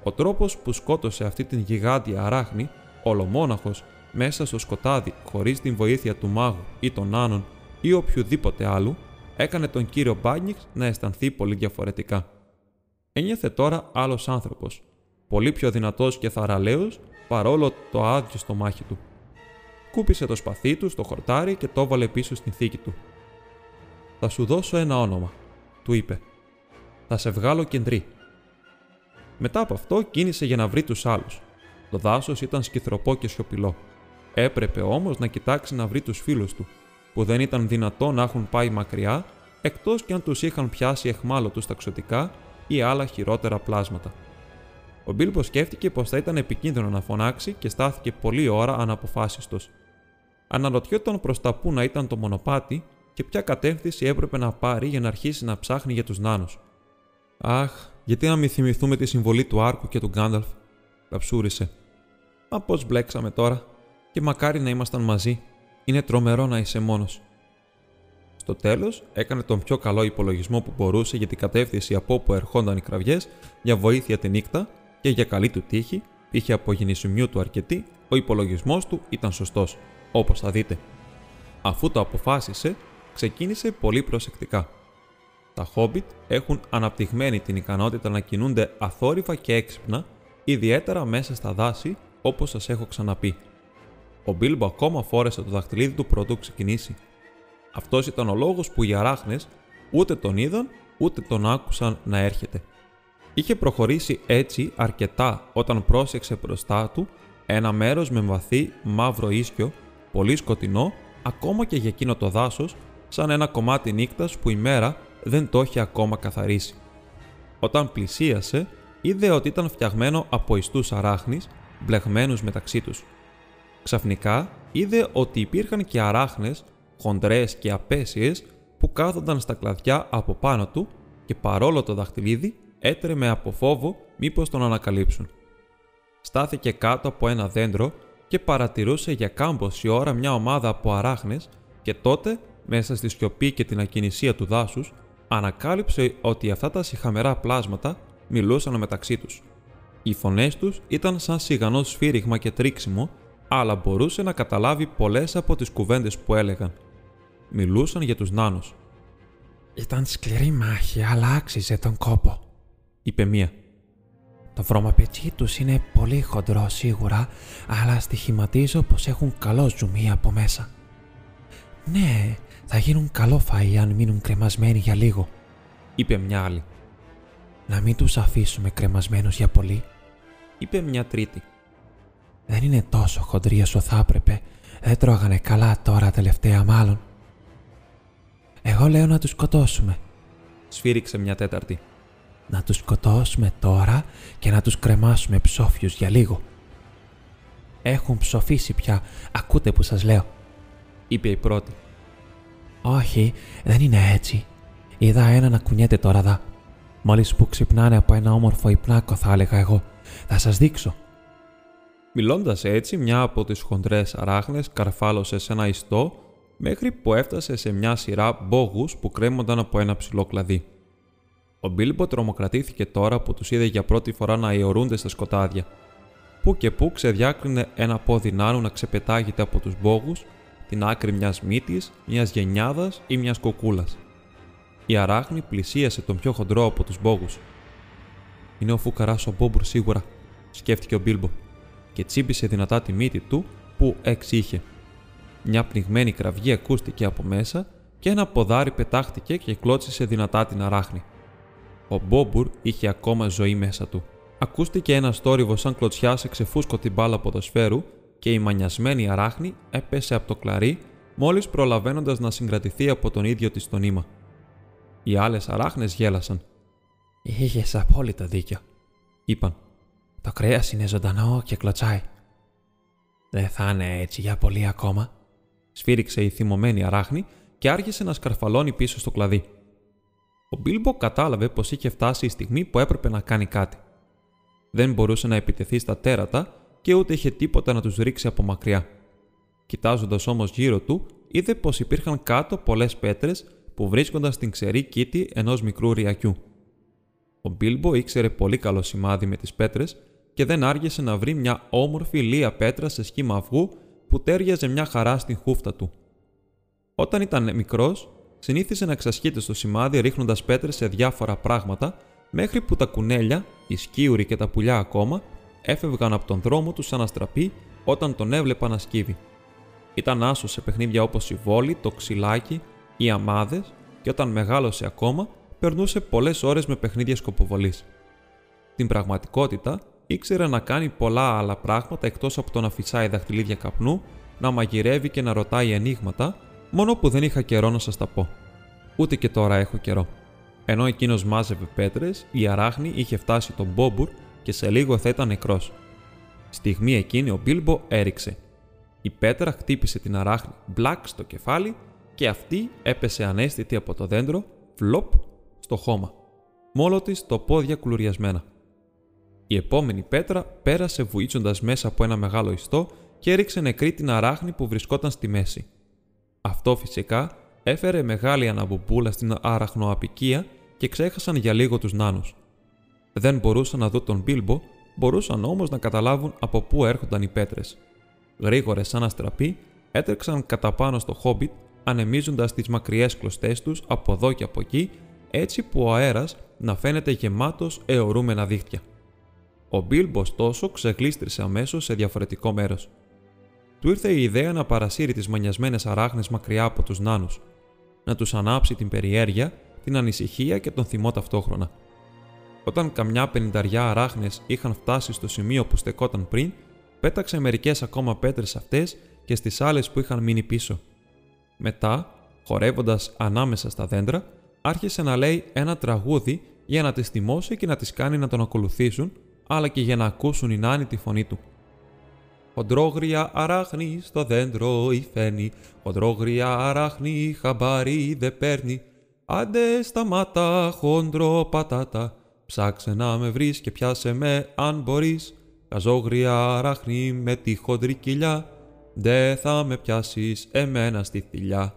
Ο τρόπος που σκότωσε αυτή την γιγάντια αράχνη, ολομόναχος, μέσα στο σκοτάδι, χωρίς την βοήθεια του μάγου ή των άνων ή οποιοδήποτε άλλου, έκανε τον κύριο Μπάνιξ να αισθανθεί πολύ διαφορετικά. Ένιωθε τώρα άλλος άνθρωπος, πολύ πιο δυνατός και θαραλέος παρόλο το άδειο στο μάχη του. Κούπισε το σπαθί του στο χορτάρι και το έβαλε πίσω στην θήκη του. Θα σου δώσω ένα όνομα, του είπε. Θα σε βγάλω κεντρί. Μετά από αυτό κίνησε για να βρει τους άλλους. Το δάσος ήταν σκυθροπό και σιωπηλό. Έπρεπε όμως να κοιτάξει να βρει τους φίλους του, που δεν ήταν δυνατό να έχουν πάει μακριά, εκτός και αν τους είχαν πιάσει εχμάλωτους ταξωτικά ή άλλα χειρότερα πλάσματα. Ο Μπίλμπο σκέφτηκε πως θα ήταν επικίνδυνο να φωνάξει και στάθηκε πολλή ώρα αναποφάσιστος. Αναρωτιόταν προς τα πού να ήταν το μονοπάτι και ποια κατεύθυνση έπρεπε να πάρει για να αρχίσει να ψάχνει για τους νάνους. Αχ, γιατί να μην θυμηθούμε τη συμβολή του Άρκου και του Γκάνταλφ, καψούρισε. Μα πώς μπλέξαμε τώρα, και μακάρι να ήμασταν μαζί. Είναι τρομερό να είσαι μόνος. Στο τέλος, έκανε τον πιο καλό υπολογισμό που μπορούσε για την κατεύθυνση από όπου ερχόνταν οι κραυγές για βοήθεια τη νύχτα και για καλή του τύχη, είχε από γεννησιμιού του αρκετή, ο υπολογισμός του ήταν σωστός, όπως θα δείτε. Αφού το αποφάσισε, ξεκίνησε πολύ προσεκτικά. Τα Hobbit έχουν αναπτυγμένη την ικανότητα να κινούνται αθόρυβα και έξυπνα, ιδιαίτερα μέσα στα δάση, όπως σας έχω ξαναπεί. Ο Μπίλμπο ακόμα φόρεσε το δαχτυλίδι του πρωτού ξεκινήσει. Αυτός ήταν ο λόγος που οι αράχνες ούτε τον είδαν ούτε τον άκουσαν να έρχεται. Είχε προχωρήσει έτσι αρκετά όταν πρόσεξε μπροστά του ένα μέρος με βαθύ μαύρο ίσκιο, πολύ σκοτεινό, ακόμα και για εκείνο το δάσος, σαν ένα κομμάτι νύκτας που η μέρα δεν το είχε ακόμα καθαρίσει. Όταν πλησίασε, είδε ότι ήταν φτιαγμένο από ιστούς αράχνης, μπλεγμένους μεταξύ τους. Ξαφνικά είδε ότι υπήρχαν και αράχνες, χοντρές και απέσιες, που κάθονταν στα κλαδιά από πάνω του και παρόλο το δαχτυλίδι έτρεμε από φόβο μήπως τον ανακαλύψουν. Στάθηκε κάτω από ένα δέντρο και παρατηρούσε για κάμποση ώρα μια ομάδα από αράχνες και τότε, μέσα στη σιωπή και την ακινησία του δάσους, ανακάλυψε ότι αυτά τα συχαμερά πλάσματα μιλούσαν μεταξύ τους. Οι φωνές τους ήταν σαν σιγανό σφύριγμα και τρίξιμο, αλλά μπορούσε να καταλάβει πολλές από τις κουβέντες που έλεγαν. Μιλούσαν για τους νάνους. «Ήταν σκληρή μάχη, αλλά άξιζε τον κόπο», είπε μία. Το βρωμαπετσί τους είναι πολύ χοντρό σίγουρα, αλλά στοιχηματίζω πως έχουν καλό ζουμί από μέσα. Ναι, θα γίνουν καλό φαΐ αν μείνουν κρεμασμένοι για λίγο, είπε μια άλλη. Να μην τους αφήσουμε κρεμασμένους για πολύ, είπε μια τρίτη. Δεν είναι τόσο χοντροί όσο θα έπρεπε. Δεν τρώγανε καλά τώρα τελευταία μάλλον. Εγώ λέω να τους σκοτώσουμε. Σφύριξε μια τέταρτη να τους σκοτώσουμε τώρα και να τους κρεμάσουμε ψόφιους για λίγο. Έχουν ψοφήσει πια, ακούτε που σας λέω, είπε η πρώτη. Όχι, δεν είναι έτσι. Είδα ένα να κουνιέται τώρα δα. Μόλις που ξυπνάνε από ένα όμορφο υπνάκο θα έλεγα εγώ. Θα σας δείξω. Μιλώντας έτσι, μια από τις χοντρές αράχνες καρφάλωσε σε ένα ιστό μέχρι που έφτασε σε μια σειρά μπόγους που κρέμονταν από ένα ψηλό κλαδί. Ο Μπίλμπο τρομοκρατήθηκε τώρα που τους είδε για πρώτη φορά να αιωρούνται στα σκοτάδια. Πού και πού ξεδιάκρινε ένα πόδι νάνου να ξεπετάγεται από τους μπόγους, την άκρη μιας μύτης, μιας γενιάδας ή μιας κοκούλα. Η αράχνη πλησίασε τον πιο χοντρό από τους μπόγους. Είναι ο φουκαράς ο Μπόμπουρ σίγουρα, σκέφτηκε ο Μπίλμπο, και τσίμπησε δυνατά τη μύτη του που έξι είχε. Μια πνιγμένη κραυγή ακούστηκε από μέσα και ένα ποδάρι πετάχτηκε και κλώτσισε δυνατά την αράχνη. Ο Μπόμπουρ είχε ακόμα ζωή μέσα του. Ακούστηκε ένα στόρυβο σαν κλωτσιά σε ξεφούσκο την μπάλα ποδοσφαίρου και η μανιασμένη αράχνη έπεσε από το κλαρί μόλις προλαβαίνοντας να συγκρατηθεί από τον ίδιο της το νήμα. Οι άλλες αράχνες γέλασαν. Είχες απόλυτα δίκιο, είπαν. Το κρέας είναι ζωντανό και κλωτσάει. Δεν θα είναι έτσι για πολύ ακόμα, σφύριξε η θυμωμένη αράχνη και άρχισε να σκαρφαλώνει πίσω στο κλαδί. Ο Μπίλμπο κατάλαβε πως είχε φτάσει η στιγμή που έπρεπε να κάνει κάτι. Δεν μπορούσε να επιτεθεί στα τέρατα και ούτε είχε τίποτα να τους ρίξει από μακριά. Κοιτάζοντας όμως γύρω του, είδε πως υπήρχαν κάτω πολλές πέτρες που βρίσκονταν στην ξερή κήτη ενός μικρού ριακιού. Ο Μπίλμπο ήξερε πολύ καλό σημάδι με τις πέτρες και δεν άργησε να βρει μια όμορφη λία πέτρα σε σχήμα αυγού που τέριαζε μια χαρά στην χούφτα του. Όταν ήταν μικρός, συνήθιζε να εξασχείται στο σημάδι ρίχνοντας πέτρες σε διάφορα πράγματα, μέχρι που τα κουνέλια, οι σκίουροι και τα πουλιά ακόμα, έφευγαν από τον δρόμο τους σαν αστραπή όταν τον έβλεπαν να σκύβει. Ήταν άσος σε παιχνίδια όπως η βόλη, το ξυλάκι, οι αμάδες και όταν μεγάλωσε ακόμα, περνούσε πολλές ώρες με παιχνίδια σκοποβολής. Την πραγματικότητα ήξερε να κάνει πολλά άλλα πράγματα εκτός από το να φυσάει δαχτυλίδια καπνού, να μαγειρεύει και να ρωτάει ενίγματα, μόνο που δεν είχα καιρό να σας τα πω. Ούτε και τώρα έχω καιρό. Ενώ εκείνος μάζευε πέτρες, η αράχνη είχε φτάσει τον Μπόμπουρ και σε λίγο θα ήταν νεκρός. Στιγμή εκείνη ο Μπίλμπο έριξε. Η πέτρα χτύπησε την αράχνη μπλακ στο κεφάλι και αυτή έπεσε ανέστητη από το δέντρο, φλοπ, στο χώμα. Μόλο της το πόδια κουλουριασμένα. Η επόμενη πέτρα πέρασε βουίτσοντα μέσα από ένα μεγάλο ιστό και έριξε νεκρή την αράχνη που βρισκόταν στη μέση. Αυτό φυσικά έφερε μεγάλη αναμπομπούλα στην αραχνοαπικία και ξέχασαν για λίγο τους νάνους. Δεν μπορούσαν να δουν τον Μπίλμπο, μπορούσαν όμως να καταλάβουν από πού έρχονταν οι πέτρες. Γρήγορε σαν αστραπή, έτρεξαν κατά πάνω στο χόμπιτ, ανεμίζοντας τις μακριές κλωστές τους από εδώ και από εκεί, έτσι που ο αέρας να φαίνεται γεμάτος αιωρούμενα δίχτυα. Ο Μπίλμπο ωστόσο ξεγλίστρησε αμέσως σε διαφορετικό μέρος. Του ήρθε η ιδέα να παρασύρει τις μανιασμένες αράχνες μακριά από τους νάνους, να τους ανάψει την περιέργεια, την ανησυχία και τον θυμό ταυτόχρονα. Όταν καμιά πενηνταριά αράχνες είχαν φτάσει στο σημείο που στεκόταν πριν, πέταξε μερικές ακόμα πέτρες αυτές και στις άλλε που είχαν μείνει πίσω. Μετά, χορεύοντας ανάμεσα στα δέντρα, άρχισε να λέει ένα τραγούδι για να τις θυμώσει και να τις κάνει να τον ακολουθήσουν αλλά και για να ακούσουν οι νάνοι τη φωνή του. Χοντρόγρια αράχνη στο δέντρο υφαίνει, χοντρόγρια αράχνη χαμπάρι δε παίρνει. Άντε σταμάτα χοντρό πατάτα, ψάξε να με βρεις και πιάσε με αν μπορείς. Καζόγρια αράχνη με τη χοντρή κοιλιά, δε θα με πιάσεις εμένα στη θηλιά.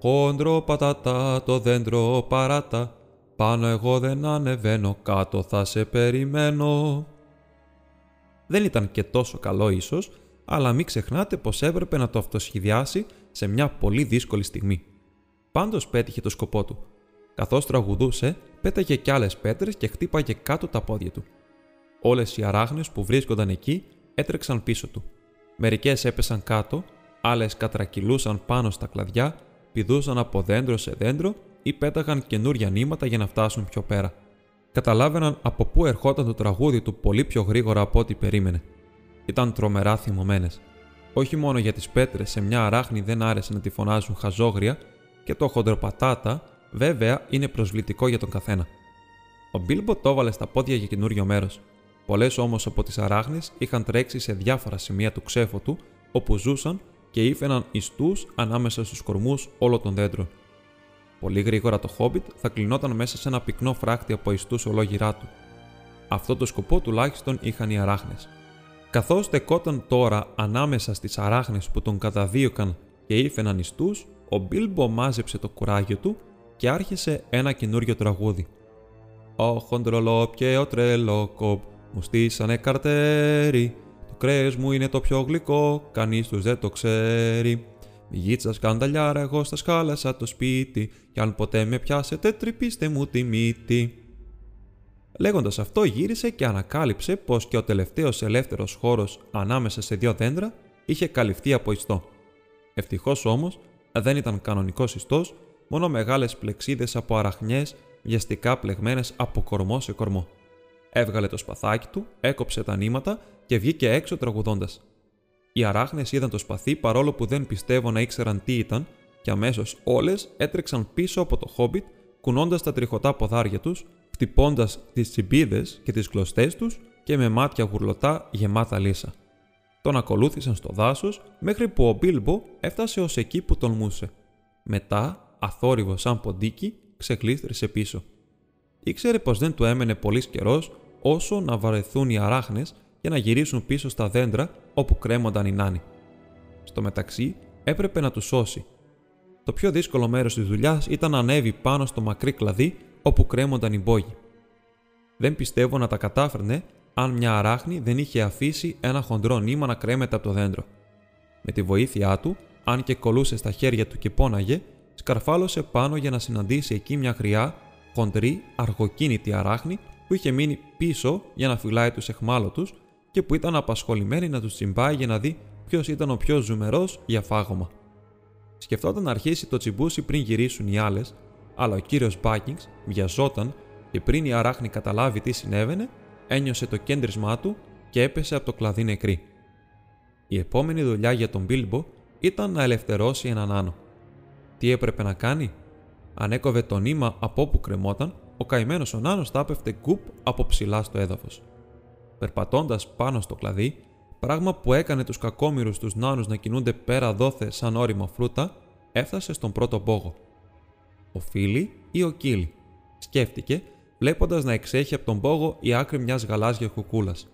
Χοντρό πατάτα το δέντρο παράτα, πάνω εγώ δεν ανεβαίνω, κάτω θα σε περιμένω. Δεν ήταν και τόσο καλό ίσως, αλλά μην ξεχνάτε πως έπρεπε να το αυτοσχεδιάσει σε μια πολύ δύσκολη στιγμή. Πάντως πέτυχε το σκοπό του. Καθώς τραγουδούσε, πέταγε κι άλλες πέτρες και χτύπαγε κάτω τα πόδια του. Όλες οι αράχνες που βρίσκονταν εκεί έτρεξαν πίσω του. Μερικές έπεσαν κάτω, άλλες κατρακυλούσαν πάνω στα κλαδιά, πηδούσαν από δέντρο σε δέντρο ή πέταγαν καινούρια νήματα για να φτάσουν πιο πέρα. Καταλάβαιναν από πού ερχόταν το τραγούδι του πολύ πιο γρήγορα από ό,τι περίμενε. Ήταν τρομερά θυμωμένες. Όχι μόνο για τις πέτρες σε μια αράχνη δεν άρεσε να τη φωνάζουν χαζόγρια, και το χοντροπατάτα βέβαια είναι προσβλητικό για τον καθένα. Ο Μπίλμπο το έβαλε στα πόδια για καινούριο μέρος. Πολλές όμως από τις αράχνε είχαν τρέξει σε διάφορα σημεία του ξέφου του, όπου ζούσαν και ήφαιναν ιστούς ανάμεσα στους κορμούς όλων των δέντρων. Πολύ γρήγορα το Χόμπιτ θα κλεινόταν μέσα σε ένα πυκνό φράχτη από ιστούς ολόγυρά του. Αυτό το σκοπό τουλάχιστον είχαν οι αράχνε. Καθώς στεκόταν τώρα ανάμεσα στις αράχνε που τον καταδίωκαν και ήφαιναν ιστούς, ο Μπίλμπο μάζεψε το κουράγιο του και άρχισε ένα καινούριο τραγούδι. «Ο χοντρολόπ και ο τρελόκοπ μου στήσανε καρτέρι, το κρέας μου είναι το πιο γλυκό, κανείς τους δεν το ξέρει. Μη γίτσα σκανταλιάρα, εγώ στα σκάλασα το σπίτι, κι αν ποτέ με πιάσετε τρυπήστε μου τη μύτη». Λέγοντας αυτό, γύρισε και ανακάλυψε πως και ο τελευταίος ελεύθερος χώρος ανάμεσα σε δύο δέντρα είχε καλυφθεί από ιστό. Ευτυχώς όμως δεν ήταν κανονικός ιστός, μόνο μεγάλες πλεξίδες από αραχνιές βιαστικά πλεγμένες από κορμό σε κορμό. Έβγαλε το σπαθάκι του, έκοψε τα νήματα και βγήκε έξω τραγουδώντας. Οι αράχνες είδαν το σπαθί παρόλο που δεν πιστεύω να ήξεραν τι ήταν, και αμέσως όλες έτρεξαν πίσω από το χόμπιτ, κουνώντας τα τριχωτά ποδάρια τους, χτυπώντας τις τσιμπίδες και τις κλωστές τους και με μάτια γουρλωτά γεμάτα λύσα. Τον ακολούθησαν στο δάσος μέχρι που ο Μπίλμπο έφτασε ως εκεί που τολμούσε. Μετά, αθόρυβο σαν ποντίκι, ξεκλίστρισε πίσω. Ήξερε πως δεν του έμενε πολύς καιρός όσο να βαρεθούν οι αράχνες για να γυρίσουν πίσω στα δέντρα όπου κρέμονταν οι νάνοι. Στο μεταξύ έπρεπε να του σώσει. Το πιο δύσκολο μέρος της δουλειάς ήταν να ανέβει πάνω στο μακρύ κλαδί όπου κρέμονταν οι μπόγοι. Δεν πιστεύω να τα κατάφερνε αν μια αράχνη δεν είχε αφήσει ένα χοντρό νήμα να κρέμεται από το δέντρο. Με τη βοήθειά του, αν και κολούσε στα χέρια του και πόναγε, σκαρφάλωσε πάνω για να συναντήσει εκεί μια χρειά, χοντρή, αργοκίνητη αράχνη που είχε μείνει πίσω για να φυλάει τους εχμάλωτους και που ήταν απασχολημένη να τους τσιμπάει για να δει ποιος ήταν ο πιο ζουμερός για φάγωμα. Σκεφτόταν να αρχίσει το τσιμπούσι πριν γυρίσουν οι άλλες, αλλά ο κύριος Μπάκινγκς βιαζόταν και πριν η αράχνη καταλάβει τι συνέβαινε, ένιωσε το κέντρισμά του και έπεσε από το κλαδί νεκρή. Η επόμενη δουλειά για τον Μπίλμπο ήταν να ελευθερώσει έναν άνω. Τι έπρεπε να κάνει; Ανέκοβε το νήμα από όπου κρεμόταν, ο καημένος ο νάνος τα έπεφτε γκουπ από ψηλά στο έδαφος. Περπατώντας πάνω στο κλαδί, πράγμα που έκανε τους κακόμοιρους τους νάνους να κινούνται πέρα δόθε σαν όρημα φρούτα, έφτασε στον πρώτο πόγο. Ο Φίλι ή ο Κίλι, σκέφτηκε, βλέποντας να εξέχει από τον πόγο η άκρη μιας γαλάζιας κουκούλας.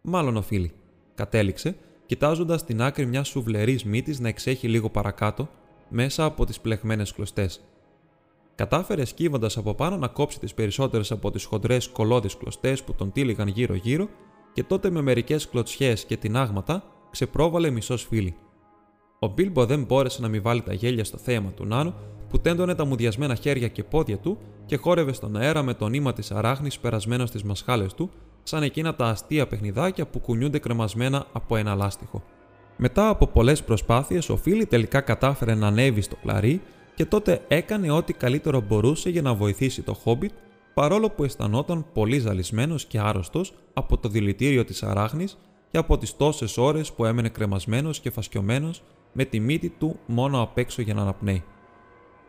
Μάλλον ο Φίλι, κατέληξε, κοιτάζοντας την άκρη μιας σουβλερής μύτης να εξέχει λίγο παρακάτω, μέσα από τις πλεγμένες κλωστές. Κατάφερε σκύβοντας από πάνω να κόψει τις περισσότερες από τις χοντρές κολόδει κλωστές που τον τύλιγαν γύρω-γύρω και τότε με μερικές κλωτσιές και τεινάγματα ξεπρόβαλε μισός φίλι. Ο Μπίλμπο δεν μπόρεσε να μην βάλει τα γέλια στο θέαμα του Νάνου που τέντωνε τα μουδιασμένα χέρια και πόδια του και χόρευε στον αέρα με το νήμα της αράχνης περασμένος στις μασχάλες του, σαν εκείνα τα αστεία παιχνιδάκια που κουνιούνται κρεμασμένα από ένα λάστιχο. Μετά από πολλές προσπάθειες, ο Φίλι τελικά κατάφερε να ανέβει στο κλαρί και τότε έκανε ό,τι καλύτερο μπορούσε για να βοηθήσει το Χόμπιτ, παρόλο που αισθανόταν πολύ ζαλισμένος και άρρωστος από το δηλητήριο της αράχνης και από τις τόσες ώρες που έμενε κρεμασμένος και φασκιωμένος με τη μύτη του μόνο απ' έξω για να αναπνέει.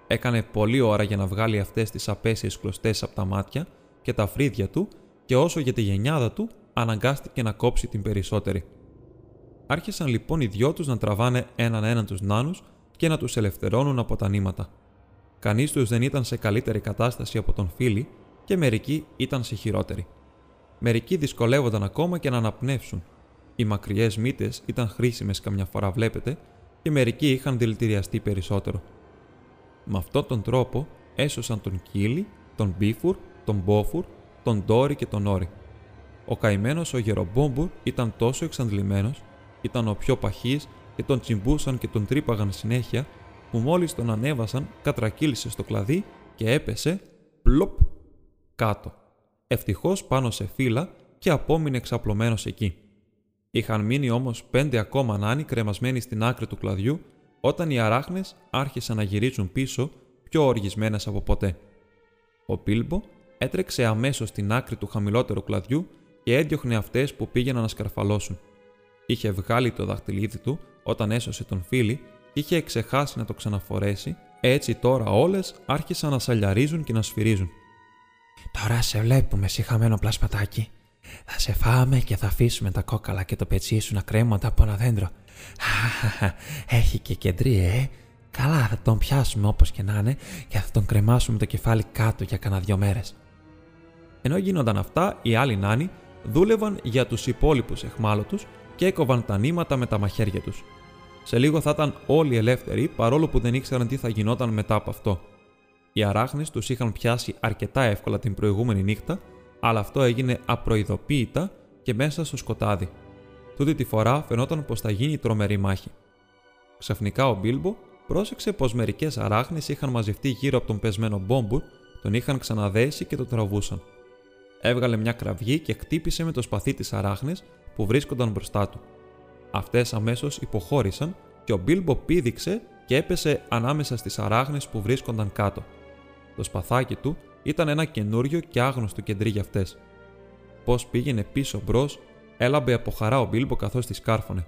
Έκανε πολλή ώρα για να βγάλει αυτές τις απέσιες κλωστές από τα μάτια και τα φρύδια του, και όσο για τη γενιάδα του, αναγκάστηκε να κόψει την περισσότερη. Άρχισαν λοιπόν οι δυο τους να τραβάνε έναν έναν τους νάνους και να τους ελευθερώνουν από τα νήματα. Κανείς τους δεν ήταν σε καλύτερη κατάσταση από τον Φίλι και μερικοί ήταν σε χειρότερη. Μερικοί δυσκολεύονταν ακόμα και να αναπνεύσουν. Οι μακριές μύτες ήταν χρήσιμες καμιά φορά, βλέπετε, και μερικοί είχαν δηλητηριαστεί περισσότερο. Με αυτόν τον τρόπο έσωσαν τον Κίλι, τον Μπίφουρ, τον Μπόφουρ, τον Ντόρι και τον Όρι. Ο καημένος ο Γερομπόμπουρ ήταν τόσο εξαντλημένος, ήταν ο πιο παχή και τον τσιμπούσαν και τον τρύπαγαν συνέχεια, που μόλις τον ανέβασαν κατρακύλησε στο κλαδί και έπεσε πλοπ κάτω. Ευτυχώς πάνω σε φύλλα και απόμεινε εξαπλωμένος εκεί. Είχαν μείνει όμως πέντε ακόμα νάνοι κρεμασμένοι στην άκρη του κλαδιού όταν οι αράχνες άρχισαν να γυρίζουν πίσω πιο οργισμένες από ποτέ. Ο Πίλμπο έτρεξε αμέσως στην άκρη του χαμηλότερου κλαδιού και έδιωχνε αυτές που πήγαιναν να σκαρφαλώσουν. Είχε βγάλει το δαχτυλίδι του όταν έσωσε τον φίλη και είχε ξεχάσει να το ξαναφορέσει, έτσι τώρα όλες άρχισαν να σαλιαρίζουν και να σφυρίζουν. Τώρα σε βλέπουμε, συχαμένο πλασματάκι. Θα σε φάμε και θα αφήσουμε τα κόκαλα και το πετσί σου να κρέμονται από ένα δέντρο. Έχει και κεντρί, ε. Καλά, θα τον πιάσουμε όπως και να είναι και θα τον κρεμάσουμε το κεφάλι κάτω για κανένα δυο μέρες. Ενώ γίνονταν αυτά, οι άλλοι νάνοι δούλευαν για τους υπόλοιπους εχμάλωτους και έκοβαν τα νήματα με τα μαχαίρια τους. Σε λίγο θα ήταν όλοι ελεύθεροι, παρόλο που δεν ήξεραν τι θα γινόταν μετά από αυτό. Οι αράχνες τους είχαν πιάσει αρκετά εύκολα την προηγούμενη νύχτα, αλλά αυτό έγινε απροειδοποίητα και μέσα στο σκοτάδι. Τούτη τη φορά φαινόταν πως θα γίνει τρομερή μάχη. Ξαφνικά ο Μπίλμπο πρόσεξε πως μερικές αράχνες είχαν μαζευτεί γύρω από τον πεσμένο Μπόμπουρ, τον είχαν ξαναδέσει και τον τραβούσαν. Έβγαλε μια κραυγή και χτύπησε με το σπαθί τι αράχνε που βρίσκονταν μπροστά του. Αυτές αμέσως υποχώρησαν και ο Μπίλμπο πήδηξε και έπεσε ανάμεσα στις αράχνες που βρίσκονταν κάτω. Το σπαθάκι του ήταν ένα καινούριο και άγνωστο κεντρί για αυτές. Πώς πήγαινε πίσω μπρος, έλαμπε από χαρά ο Μπίλμπο καθώς τη σκάρφωνε.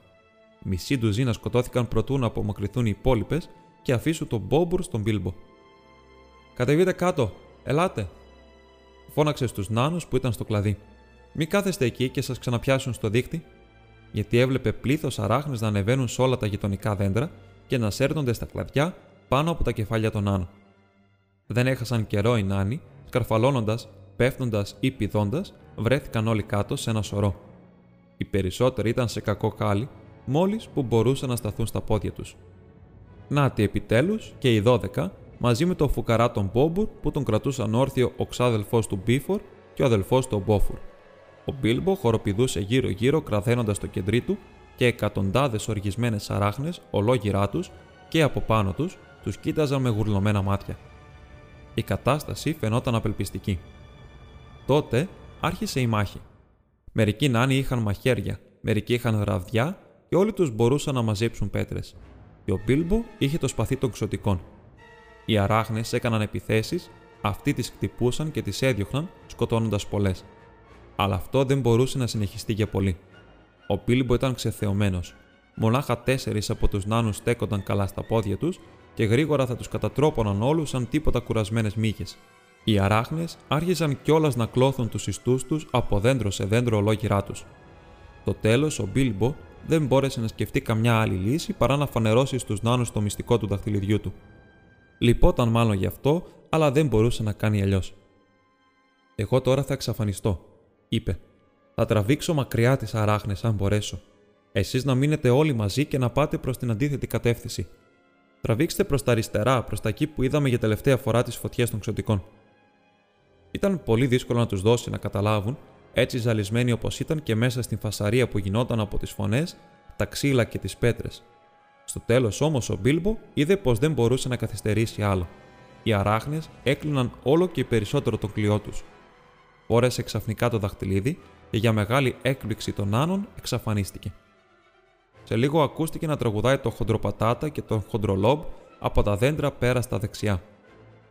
Μισή ντουζίνα σκοτώθηκαν προτού να απομακρυνθούν οι υπόλοιπες και αφήσουν τον Μπόμπουρ στον Μπίλμπο. Κατεβείτε κάτω, ελάτε, φώναξε στους νάνους που ήταν στο κλαδί. Μην κάθεστε εκεί και σας ξαναπιάσουν στο δίκτυ, γιατί έβλεπε πλήθος αράχνες να ανεβαίνουν σε όλα τα γειτονικά δέντρα και να σέρνονται στα κλαδιά πάνω από τα κεφάλια των νάνων. Δεν έχασαν καιρό οι νάνοι, σκαρφαλώνοντας, πέφτοντας ή πηδώντας, βρέθηκαν όλοι κάτω σε ένα σωρό. Οι περισσότεροι ήταν σε κακό κάλι, μόλις που μπορούσαν να σταθούν στα πόδια τους. Νάτι επιτέλους και οι δώδεκα μαζί με τον φουκαρά τον Μπόμπουρ που τον κρατούσαν όρθιο ο ξάδελφός του Μπίφορ και ο αδελφός του Μπόφουρ. Ο Μπίλμπο χοροπηδούσε γύρω-γύρω κραδένοντα το κεντρί του και εκατοντάδες οργισμένες αράχνες ολόγυρά τους και από πάνω τους τους κοίταζαν με γουρλωμένα μάτια. Η κατάσταση φαινόταν απελπιστική. Τότε άρχισε η μάχη. Μερικοί νάνοι είχαν μαχαίρια, μερικοί είχαν ραβδιά και όλοι τους μπορούσαν να μαζέψουν πέτρες. Και ο Μπίλμπο είχε το σπαθί των ξωτικών. Οι αράχνες έκαναν επιθέσεις, αυτοί τις χτυπούσαν και τις έδιωχναν, σκοτώνοντας πολλές. Αλλά αυτό δεν μπορούσε να συνεχιστεί για πολύ. Ο Πίλμπο ήταν ξεθεωμένος. Μονάχα τέσσερις από τους νάνους στέκονταν καλά στα πόδια τους και γρήγορα θα τους κατατρόπωναν όλους σαν τίποτα κουρασμένες μύγες. Οι αράχνες άρχισαν κιόλας να κλώθουν τους ιστούς τους από δέντρο σε δέντρο ολόγυρά τους. Το τέλος, ο Μπίλμπο δεν μπόρεσε να σκεφτεί καμιά άλλη λύση παρά να φανερώσει στους νάνους το μυστικό του δαχτυλιδιού του. Λυπόταν μάλλον γι' αυτό, αλλά δεν μπορούσε να κάνει αλλιώς. Εγώ τώρα θα εξαφανιστώ, είπε. Θα τραβήξω μακριά τις αράχνες αν μπορέσω. Εσείς να μείνετε όλοι μαζί και να πάτε προς την αντίθετη κατεύθυνση. Τραβήξτε προς τα αριστερά, προς τα εκεί που είδαμε για τελευταία φορά τις φωτιές των ξωτικών. Ήταν πολύ δύσκολο να τους δώσει να καταλάβουν, έτσι ζαλισμένοι όπως ήταν και μέσα στην φασαρία που γινόταν από τις φωνές, τα ξύλα και τις πέτρες, στο τέλος όμως ο Μπίλμπο είδε πως δεν μπορούσε να καθυστερήσει άλλο. Οι αράχνες έκλειναν όλο και περισσότερο τον κλειό τους. Φόρεσε ξαφνικά το δαχτυλίδι και για μεγάλη έκπληξη των άνων εξαφανίστηκε. Σε λίγο ακούστηκε να τραγουδάει το χοντροπατάτα και τον χοντρολόμπ από τα δέντρα πέρα στα δεξιά.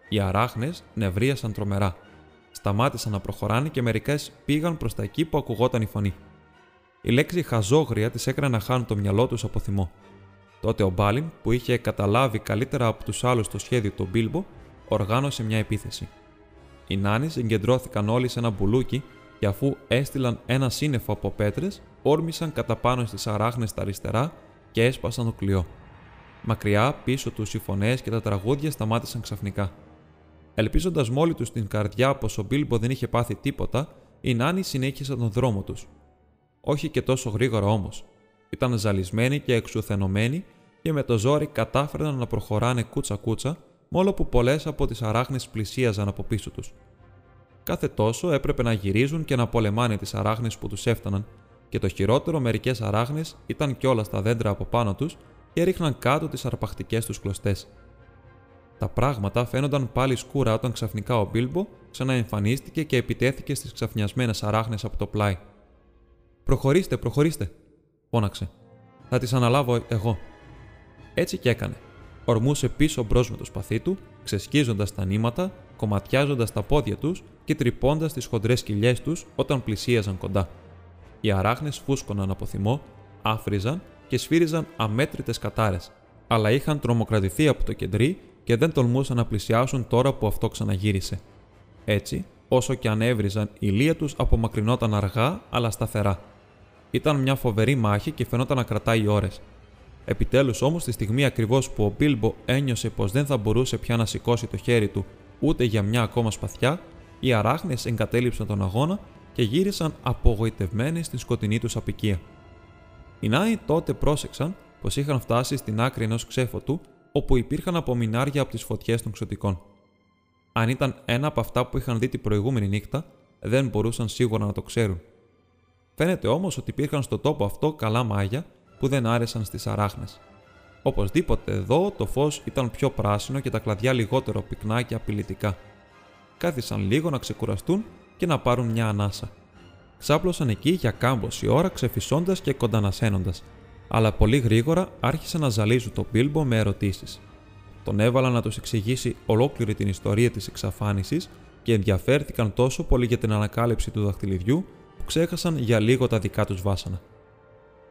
Οι αράχνες νευρίασαν τρομερά. Σταμάτησαν να προχωράνε και μερικές πήγαν προς τα εκεί που ακουγόταν η φωνή. Η λέξη χαζόγρια τι έκανε να χάνουν το μυαλό τους από θυμό. Τότε ο Μπάλιν, που είχε καταλάβει καλύτερα από τους άλλους το σχέδιο του Μπίλμπο, οργάνωσε μια επίθεση. Οι νάνοι συγκεντρώθηκαν όλοι σε ένα μπουλούκι και αφού έστειλαν ένα σύννεφο από πέτρες, όρμησαν κατά πάνω στις αράχνες στα αριστερά και έσπασαν το κλειό. Μακριά, πίσω τους οι φωνές και τα τραγούδια σταμάτησαν ξαφνικά. Ελπίζοντας μόλι τους στην καρδιά πως ο Μπίλμπο δεν είχε πάθει τίποτα, οι νάνοι συνέχισαν τον δρόμο τους. Όχι και τόσο γρήγορα όμως. Ήταν ζαλισμένοι και εξουθενωμένοι και με το ζόρι κατάφεραν να προχωράνε κούτσα-κούτσα, μόλο που πολλές από τις αράχνες πλησίαζαν από πίσω τους. Κάθε τόσο έπρεπε να γυρίζουν και να πολεμάνε τις αράχνες που τους έφταναν, και το χειρότερο μερικές αράχνες ήταν κιόλας στα δέντρα από πάνω τους και ρίχναν κάτω τις αρπακτικέ τους κλωστές. Τα πράγματα φαίνονταν πάλι σκούρα όταν ξαφνικά ο Μπίλμπο ξαναεμφανίστηκε και επιτέθηκε στις ξαφνιασμένες αράχνες από το πλάι. Προχωρήστε, προχωρήστε, φώναξε. Θα τις αναλάβω εγώ. Έτσι και έκανε. Ορμούσε πίσω μπρος με το σπαθί του, ξεσκίζοντας τα νήματα, κομματιάζοντας τα πόδια τους και τρυπώντας τις χοντρές κοιλιές τους όταν πλησίαζαν κοντά. Οι αράχνες φούσκωναν από θυμό, άφριζαν και σφύριζαν αμέτρητες κατάρες, αλλά είχαν τρομοκρατηθεί από το κεντρί και δεν τολμούσαν να πλησιάσουν τώρα που αυτό ξαναγύρισε. Έτσι, όσο και αν έβριζαν, η λία τους απομακρυνόταν αργά αλλά σταθερά. Ήταν μια φοβερή μάχη και φαινόταν να κρατάει ώρες. Επιτέλους όμως, τη στιγμή ακριβώς που ο Μπίλμπο ένιωσε πως δεν θα μπορούσε πια να σηκώσει το χέρι του ούτε για μια ακόμα σπαθιά, οι αράχνες εγκατέλειψαν τον αγώνα και γύρισαν απογοητευμένοι στην σκοτεινή τους απικία. Οι Νάοι τότε πρόσεξαν πως είχαν φτάσει στην άκρη ενός ξέφωτου όπου υπήρχαν απομεινάρια από τις φωτιές των ξωτικών. Αν ήταν ένα από αυτά που είχαν δει την προηγούμενη νύχτα, δεν μπορούσαν σίγουρα να το ξέρουν. Φαίνεται όμως ότι υπήρχαν στο τόπο αυτό καλά μάγια που δεν άρεσαν στις αράχνες. Οπωσδήποτε εδώ το φως ήταν πιο πράσινο και τα κλαδιά λιγότερο πυκνά και απειλητικά. Κάθισαν λίγο να ξεκουραστούν και να πάρουν μια ανάσα. Ξάπλωσαν εκεί για κάμποση ώρα ξεφυσώντας και κοντανασένοντας, αλλά πολύ γρήγορα άρχισαν να ζαλίζουν τον Μπίλμπο με ερωτήσεις. Τον έβαλαν να τους εξηγήσει ολόκληρη την ιστορία της εξαφάνισης και ενδιαφέρθηκαν τόσο πολύ για την ανακάλυψη του δαχτυλιδιού που ξέχασαν για λίγο τα δικά τους βάσανα.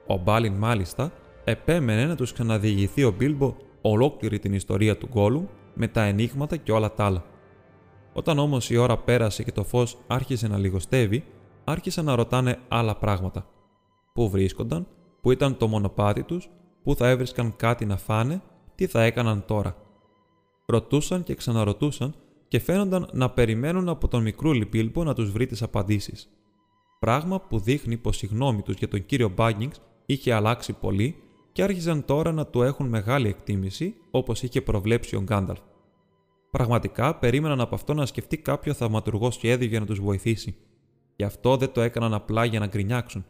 Ο Μπάλιν μάλιστα επέμενε να τους ξαναδιηγηθεί ο Μπίλμπο ολόκληρη την ιστορία του Γκόλουμ με τα ενίγματα και όλα τα άλλα. Όταν όμως η ώρα πέρασε και το φως άρχισε να λιγοστεύει, άρχισαν να ρωτάνε άλλα πράγματα. Πού βρίσκονταν, πού ήταν το μονοπάτι τους, πού θα έβρισκαν κάτι να φάνε, τι θα έκαναν τώρα. Ρωτούσαν και ξαναρωτούσαν και φαίνονταν να περιμένουν από τον μικρούλι Μπίλμπο να τους βρει τις απαντήσεις. Πράγμα που δείχνει πως η γνώμη τους για τον κύριο Μπάγκινγκ είχε αλλάξει πολύ και άρχιζαν τώρα να του έχουν μεγάλη εκτίμηση όπως είχε προβλέψει ο Γκάνταλφ. Πραγματικά περίμεναν από αυτό να σκεφτεί κάποιο θαυματουργό σχέδιο για να τους βοηθήσει. Γι' αυτό δεν το έκαναν απλά για να γκρινιάξουν.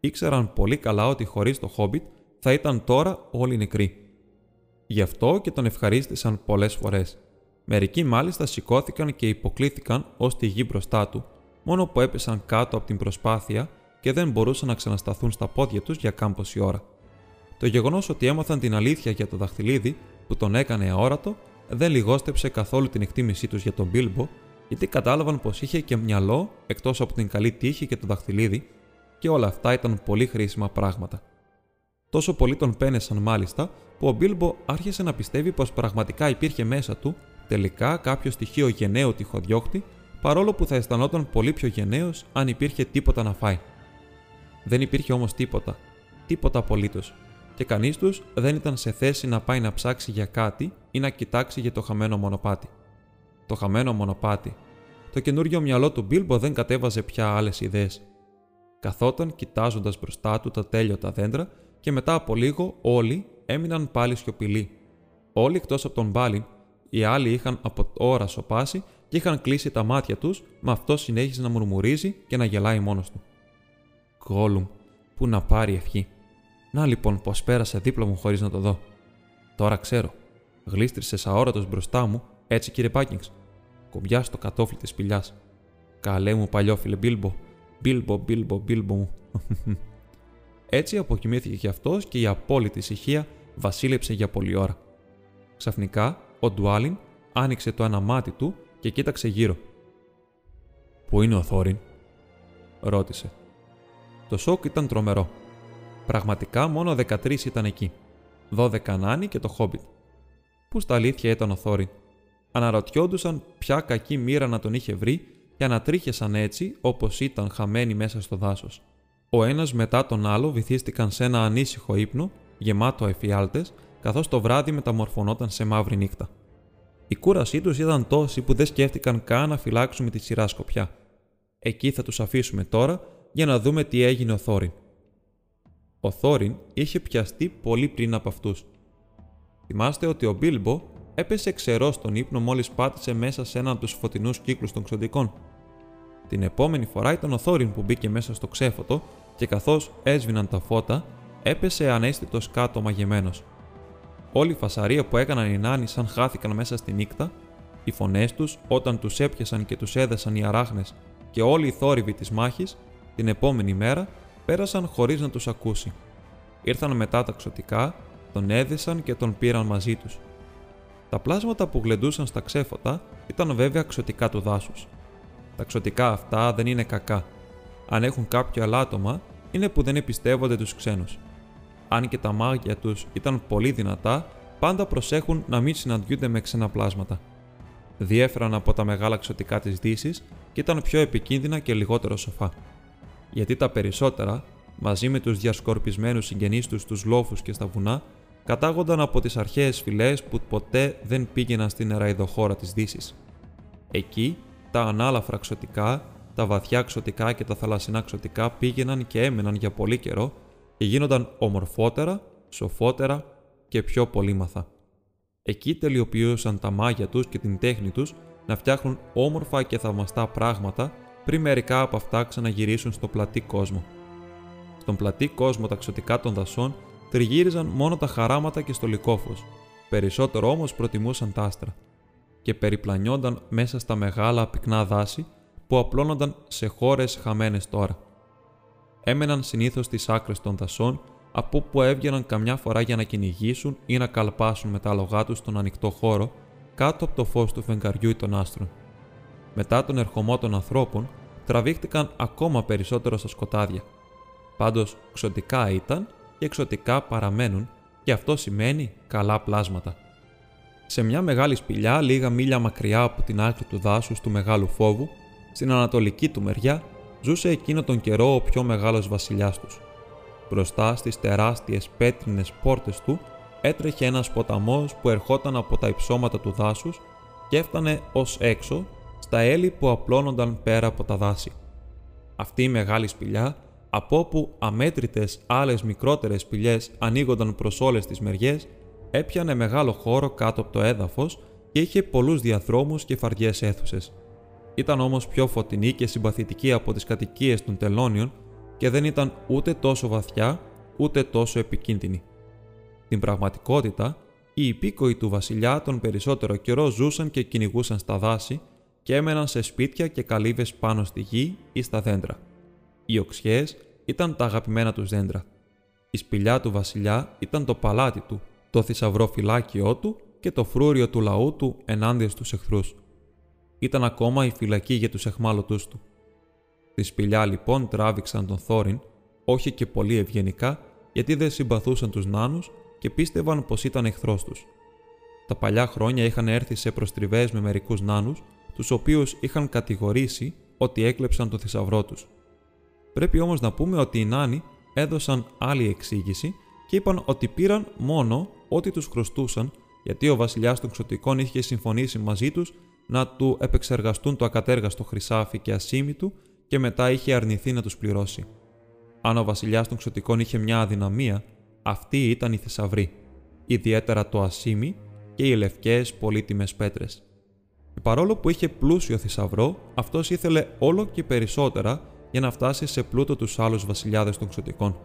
Ήξεραν πολύ καλά ότι χωρίς το Χόμπιτ θα ήταν τώρα όλοι νεκροί. Γι' αυτό και τον ευχαρίστησαν πολλές φορές. Μερικοί μάλιστα σηκώθηκαν και υποκλήθηκαν ως τη γη μπροστά του, μόνο που έπεσαν κάτω από την προσπάθεια και δεν μπορούσαν να ξανασταθούν στα πόδια τους για κάμποση ώρα. Το γεγονός ότι έμαθαν την αλήθεια για το δαχτυλίδι που τον έκανε αόρατο δεν λιγόστεψε καθόλου την εκτίμησή τους για τον Μπίλμπο, γιατί κατάλαβαν πως είχε και μυαλό εκτός από την καλή τύχη και το δαχτυλίδι, και όλα αυτά ήταν πολύ χρήσιμα πράγματα. Τόσο πολύ τον πένεσαν μάλιστα, που ο Μπίλμπο άρχισε να πιστεύει πως πραγματικά υπήρχε μέσα του τελικά κάποιο στοιχείο γενναίου τυχοδιώκτη, παρόλο που θα αισθανόταν πολύ πιο γενναίος αν υπήρχε τίποτα να φάει. Δεν υπήρχε όμως τίποτα, τίποτα απολύτως, και κανείς τους δεν ήταν σε θέση να πάει να ψάξει για κάτι ή να κοιτάξει για το χαμένο μονοπάτι. Το χαμένο μονοπάτι. Το καινούριο μυαλό του Μπίλμπο δεν κατέβαζε πια άλλες ιδέες. Καθόταν κοιτάζοντας μπροστά του τα τέλειωτα δέντρα και μετά από λίγο όλοι έμειναν πάλι σιωπηλοί. Όλοι εκτός από τον Μπάλιν, οι άλλοι είχαν από ώρα σοπάσει και είχαν κλείσει τα μάτια τους, με αυτό συνέχισε να μουρμουρίζει και να γελάει μόνος του. Γκόλουμ, που να πάρει ευχή. Να λοιπόν πως πέρασε δίπλα μου χωρίς να το δω. Τώρα ξέρω. Γλίστρισες αόρατος μπροστά μου, έτσι κύριε Πάκινγκς. Κουμπιά στο κατόφλι της σπηλιάς. Καλέ μου παλιόφιλε Μπίλμπο. Μπίλμπο, Μπίλμπο, Μπίλμπο μου. [laughs] έτσι αποκοιμήθηκε κι αυτός και η απόλυτη ησυχία βασίλεψε για πολλή ώρα. Ξαφνικά, ο Ντουάλιν άνοιξε το ένα μάτι του και κοίταξε γύρω. Πού είναι ο Θόριν, ρώτησε. Το σοκ ήταν τρομερό. Πραγματικά μόνο 13 ήταν εκεί. 12 νάνοι και το Χόμπιτ. Πού στα αλήθεια ήταν ο Θόριν. Αναρωτιόντουσαν ποια κακή μοίρα να τον είχε βρει και ανατρίχεσαν έτσι όπως ήταν χαμένοι μέσα στο δάσος. Ο ένας μετά τον άλλο βυθίστηκαν σε ένα ανήσυχο ύπνο, γεμάτο εφιάλτες, καθώς το βράδυ μεταμορφωνόταν σε μαύρη νύχτα. Η κούρασή τους ήταν τόση που δεν σκέφτηκαν καν να φυλάξουμε τη σειρά σκοπιά. Εκεί θα τους αφήσουμε τώρα για να δούμε τι έγινε ο Θόριν. Ο Θόριν είχε πιαστεί πολύ πριν από αυτούς. Θυμάστε ότι ο Μπίλμπο έπεσε ξερός στον ύπνο μόλις πάτησε μέσα σε έναν από τους φωτεινούς κύκλους των ξωτικών. Την επόμενη φορά ήταν ο Θόριν που μπήκε μέσα στο ξέφωτο και καθώς έσβηναν τα φώτα, έπεσε ανέστητος κάτω μαγεμένος. Όλη η φασαρία που έκαναν οι νάνοι σαν χάθηκαν μέσα στη νύχτα, οι φωνές τους όταν τους έπιασαν και τους έδεσαν οι αράχνες και όλοι οι θόρυβοι της μάχης, την επόμενη μέρα πέρασαν χωρίς να τους ακούσει. Ήρθαν μετά τα ξωτικά, τον έδεσαν και τον πήραν μαζί τους. Τα πλάσματα που γλεντούσαν στα ξέφωτα ήταν βέβαια ξωτικά του δάσους. Τα ξωτικά αυτά δεν είναι κακά. Αν έχουν κάποιο αλάτωμα, είναι που δεν εμπιστεύονται τους ξένους. Αν και τα μάγια τους ήταν πολύ δυνατά, πάντα προσέχουν να μην συναντιούνται με ξένα πλάσματα. Διέφεραν από τα μεγάλα ξωτικά της Δύσης και ήταν πιο επικίνδυνα και λιγότερο σοφά γιατί τα περισσότερα, μαζί με τους διασκορπισμένους συγγενείς τους στους λόφους και στα βουνά, κατάγονταν από τις αρχαίες φυλές που ποτέ δεν πήγαιναν στην εραϊδοχώρα της δύσης. Εκεί, τα ανάλαφρα ξωτικά, τα βαθιά ξωτικά και τα θαλασσινά ξωτικά πήγαιναν και έμεναν για πολύ καιρό και γίνονταν ομορφότερα σοφότερα και πιο πολύμαθα. Εκεί τελειοποιούσαν τα μάγια τους και την τέχνη τους να φτιάχνουν όμορφα και θαυμαστά πράγματα πριν μερικά από αυτά ξαναγυρίσουν στο πλατή κόσμο. Στον πλατή κόσμο τα ξωτικά των δασών τριγύριζαν μόνο τα χαράματα και στο λικόφος, περισσότερο όμως προτιμούσαν τα άστρα και περιπλανιόνταν μέσα στα μεγάλα πυκνά δάση που απλώνονταν σε χώρες χαμένες τώρα. Έμεναν συνήθως στις άκρες των δασών από που έβγαιναν καμιά φορά για να κυνηγήσουν ή να καλπάσουν με τα άλογά τους στον ανοιχτό χώρο κάτω από το φως του φεγγαριού ή των άστρων. Μετά τον ερχομό των ανθρώπων, τραβήχτηκαν ακόμα περισσότερο στα σκοτάδια. Πάντως, ξωτικά ήταν και εξωτικά παραμένουν και αυτό σημαίνει καλά πλάσματα. Σε μια μεγάλη σπηλιά, λίγα μίλια μακριά από την άκρη του δάσους του Μεγάλου Φόβου, στην ανατολική του μεριά, ζούσε εκείνο τον καιρό ο πιο μεγάλος βασιλιάς τους. Μπροστά στις τεράστιες πέτρινες πόρτες του έτρεχε ένας ποταμός που ερχόταν από τα υψώματα του δάσους και έφτανε ως έξω στα έλλη που απλώνονταν πέρα από τα δάση. Αυτή η μεγάλη σπηλιά, από όπου αμέτρητες άλλες μικρότερες σπηλιές ανοίγονταν προς όλες τις μεριές, έπιανε μεγάλο χώρο κάτω από το έδαφος και είχε πολλούς διαδρόμους και φαριές αίθουσες. Ήταν όμως πιο φωτεινή και συμπαθητική από τις κατοικίες των τελώνιων και δεν ήταν ούτε τόσο βαθιά ούτε τόσο επικίνδυνη. Την πραγματικότητα, οι υπήκοοι του βασιλιά τον περισσότερο καιρό ζούσαν και κυνηγούσαν στα δάση και έμεναν σε σπίτια και καλύβες πάνω στη γη ή στα δέντρα. Οι οξιές ήταν τα αγαπημένα τους δέντρα. Η σπηλιά του βασιλιά ήταν το παλάτι του, το θησαυρό φυλάκιό του και το φρούριο του λαού του ενάντια στους εχθρούς. Ήταν ακόμα η φυλακή για τους εχμάλωτούς του. Τη σπηλιά λοιπόν τράβηξαν τον Θόριν, όχι και πολύ ευγενικά, γιατί δεν συμπαθούσαν τους νάνους και πίστευαν πως ήταν εχθρός τους. Τα παλιά χρόνια είχαν έρθει σε προστριβές με μερικούς νάνους, τους οποίους είχαν κατηγορήσει ότι έκλεψαν το θησαυρό τους. Πρέπει όμως να πούμε ότι οι νάνοι έδωσαν άλλη εξήγηση και είπαν ότι πήραν μόνο ό,τι τους χρωστούσαν γιατί ο βασιλιάς των Ξωτικών είχε συμφωνήσει μαζί τους να του επεξεργαστούν το ακατέργαστο χρυσάφι και ασίμι του και μετά είχε αρνηθεί να τους πληρώσει. Αν ο βασιλιάς των Ξωτικών είχε μια αδυναμία, αυτή ήταν η θησαυρή, ιδιαίτερα το ασίμι και οι λευκές πολύτιμες πέτρες. Παρόλο που είχε πλούσιο θησαυρό, αυτός ήθελε όλο και περισσότερα για να φτάσει σε πλούτο τους άλλους βασιλιάδες των Ξωτικών.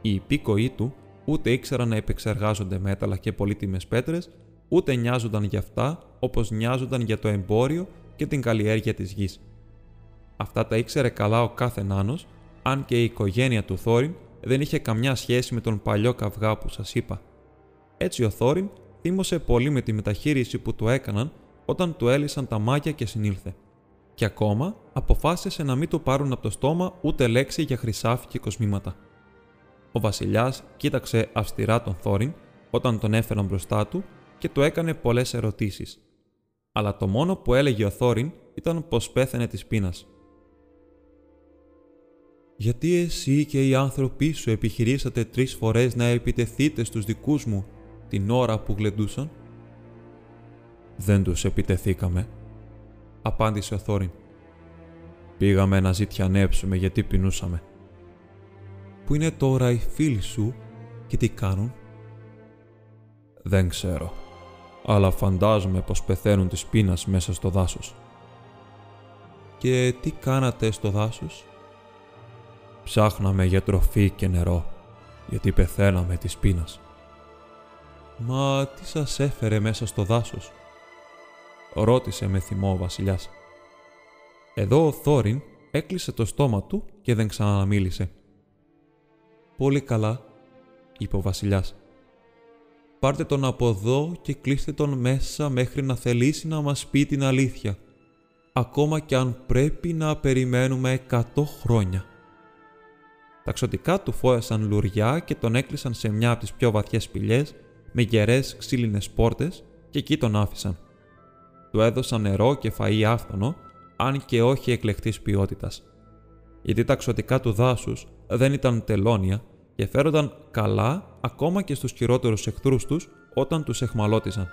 Οι υπήκοοι του ούτε ήξεραν να επεξεργάζονται μέταλλα και πολύτιμες πέτρες, ούτε νοιάζονταν για αυτά όπως νοιάζονταν για το εμπόριο και την καλλιέργεια της γης. Αυτά τα ήξερε καλά ο κάθε νάνος, αν και η οικογένεια του Θόριν δεν είχε καμιά σχέση με τον παλιό καυγά που σας είπα. Έτσι ο Θόριν θύμωσε πολύ με τη μεταχείριση που του έκαναν όταν του έλυσαν τα μάγια και συνήλθε. Και ακόμα αποφάσισε να μην του πάρουν από το στόμα ούτε λέξη για χρυσάφι και κοσμήματα. Ο βασιλιάς κοίταξε αυστηρά τον Θόριν όταν τον έφεραν μπροστά του και του έκανε πολλές ερωτήσεις. Αλλά το μόνο που έλεγε ο Θόριν ήταν πως πέθανε της πείνας. «Γιατί εσύ και οι άνθρωποι σου επιχειρήσατε τρεις φορές να επιτεθείτε στους δικούς μου την ώρα που γλεντούσαν» «Δεν τους επιτεθήκαμε», απάντησε ο Θόριν. «Πήγαμε να ζητιανέψουμε γιατί πεινούσαμε». «Πού είναι τώρα οι φίλοι σου και τι κάνουν» «Δεν ξέρω, αλλά φαντάζομαι πως πεθαίνουν της πείνας μέσα στο δάσος». «Και τι κάνατε στο δάσος» Ψάχναμε για τροφή και νερό, γιατί πεθαίναμε της πείνας. «Μα τι σας έφερε μέσα στο δάσος» ρώτησε με θυμό ο βασιλιάς. Εδώ ο Θόριν έκλεισε το στόμα του και δεν ξαναμίλησε. «Πολύ καλά», είπε ο βασιλιάς. «Πάρτε τον από εδώ και κλείστε τον μέσα μέχρι να θελήσει να μας πει την αλήθεια, ακόμα κι αν πρέπει να περιμένουμε εκατό χρόνια». Τα ξωτικά του φόρεσαν λουριά και τον έκλεισαν σε μια από τις πιο βαθιές σπηλιές με γερές ξύλινες πόρτες και εκεί τον άφησαν του έδωσαν νερό και φαΐ άφθονο, αν και όχι εκλεκτής ποιότητας. Γιατί τα ξωτικά του δάσους δεν ήταν τελώνια και φέρονταν καλά ακόμα και στους χειρότερους εχθρούς τους όταν τους εχμαλώτιζαν.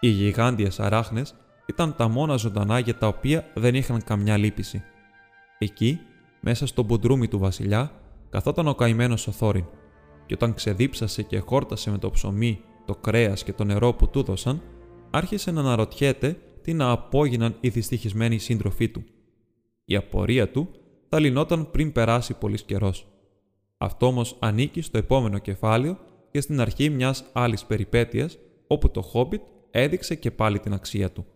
Οι γιγάντιες αράχνες ήταν τα μόνα ζωντανά για τα οποία δεν είχαν καμιά λύπηση. Εκεί, μέσα στο μπουντρούμι του βασιλιά, καθόταν ο καημένος ο Θόριν, και όταν ξεδίψασε και χόρτασε με το ψωμί, το κρέας και το νερό που του δώσαν, άρχισε να αναρωτιέται τι να απόγιναν οι δυστυχισμένοι σύντροφοί του. Η απορία του θα λυνόταν πριν περάσει πολύς καιρός. Αυτό όμως ανήκει στο επόμενο κεφάλαιο και στην αρχή μιας άλλης περιπέτειας, όπου το Χόμπιτ έδειξε και πάλι την αξία του.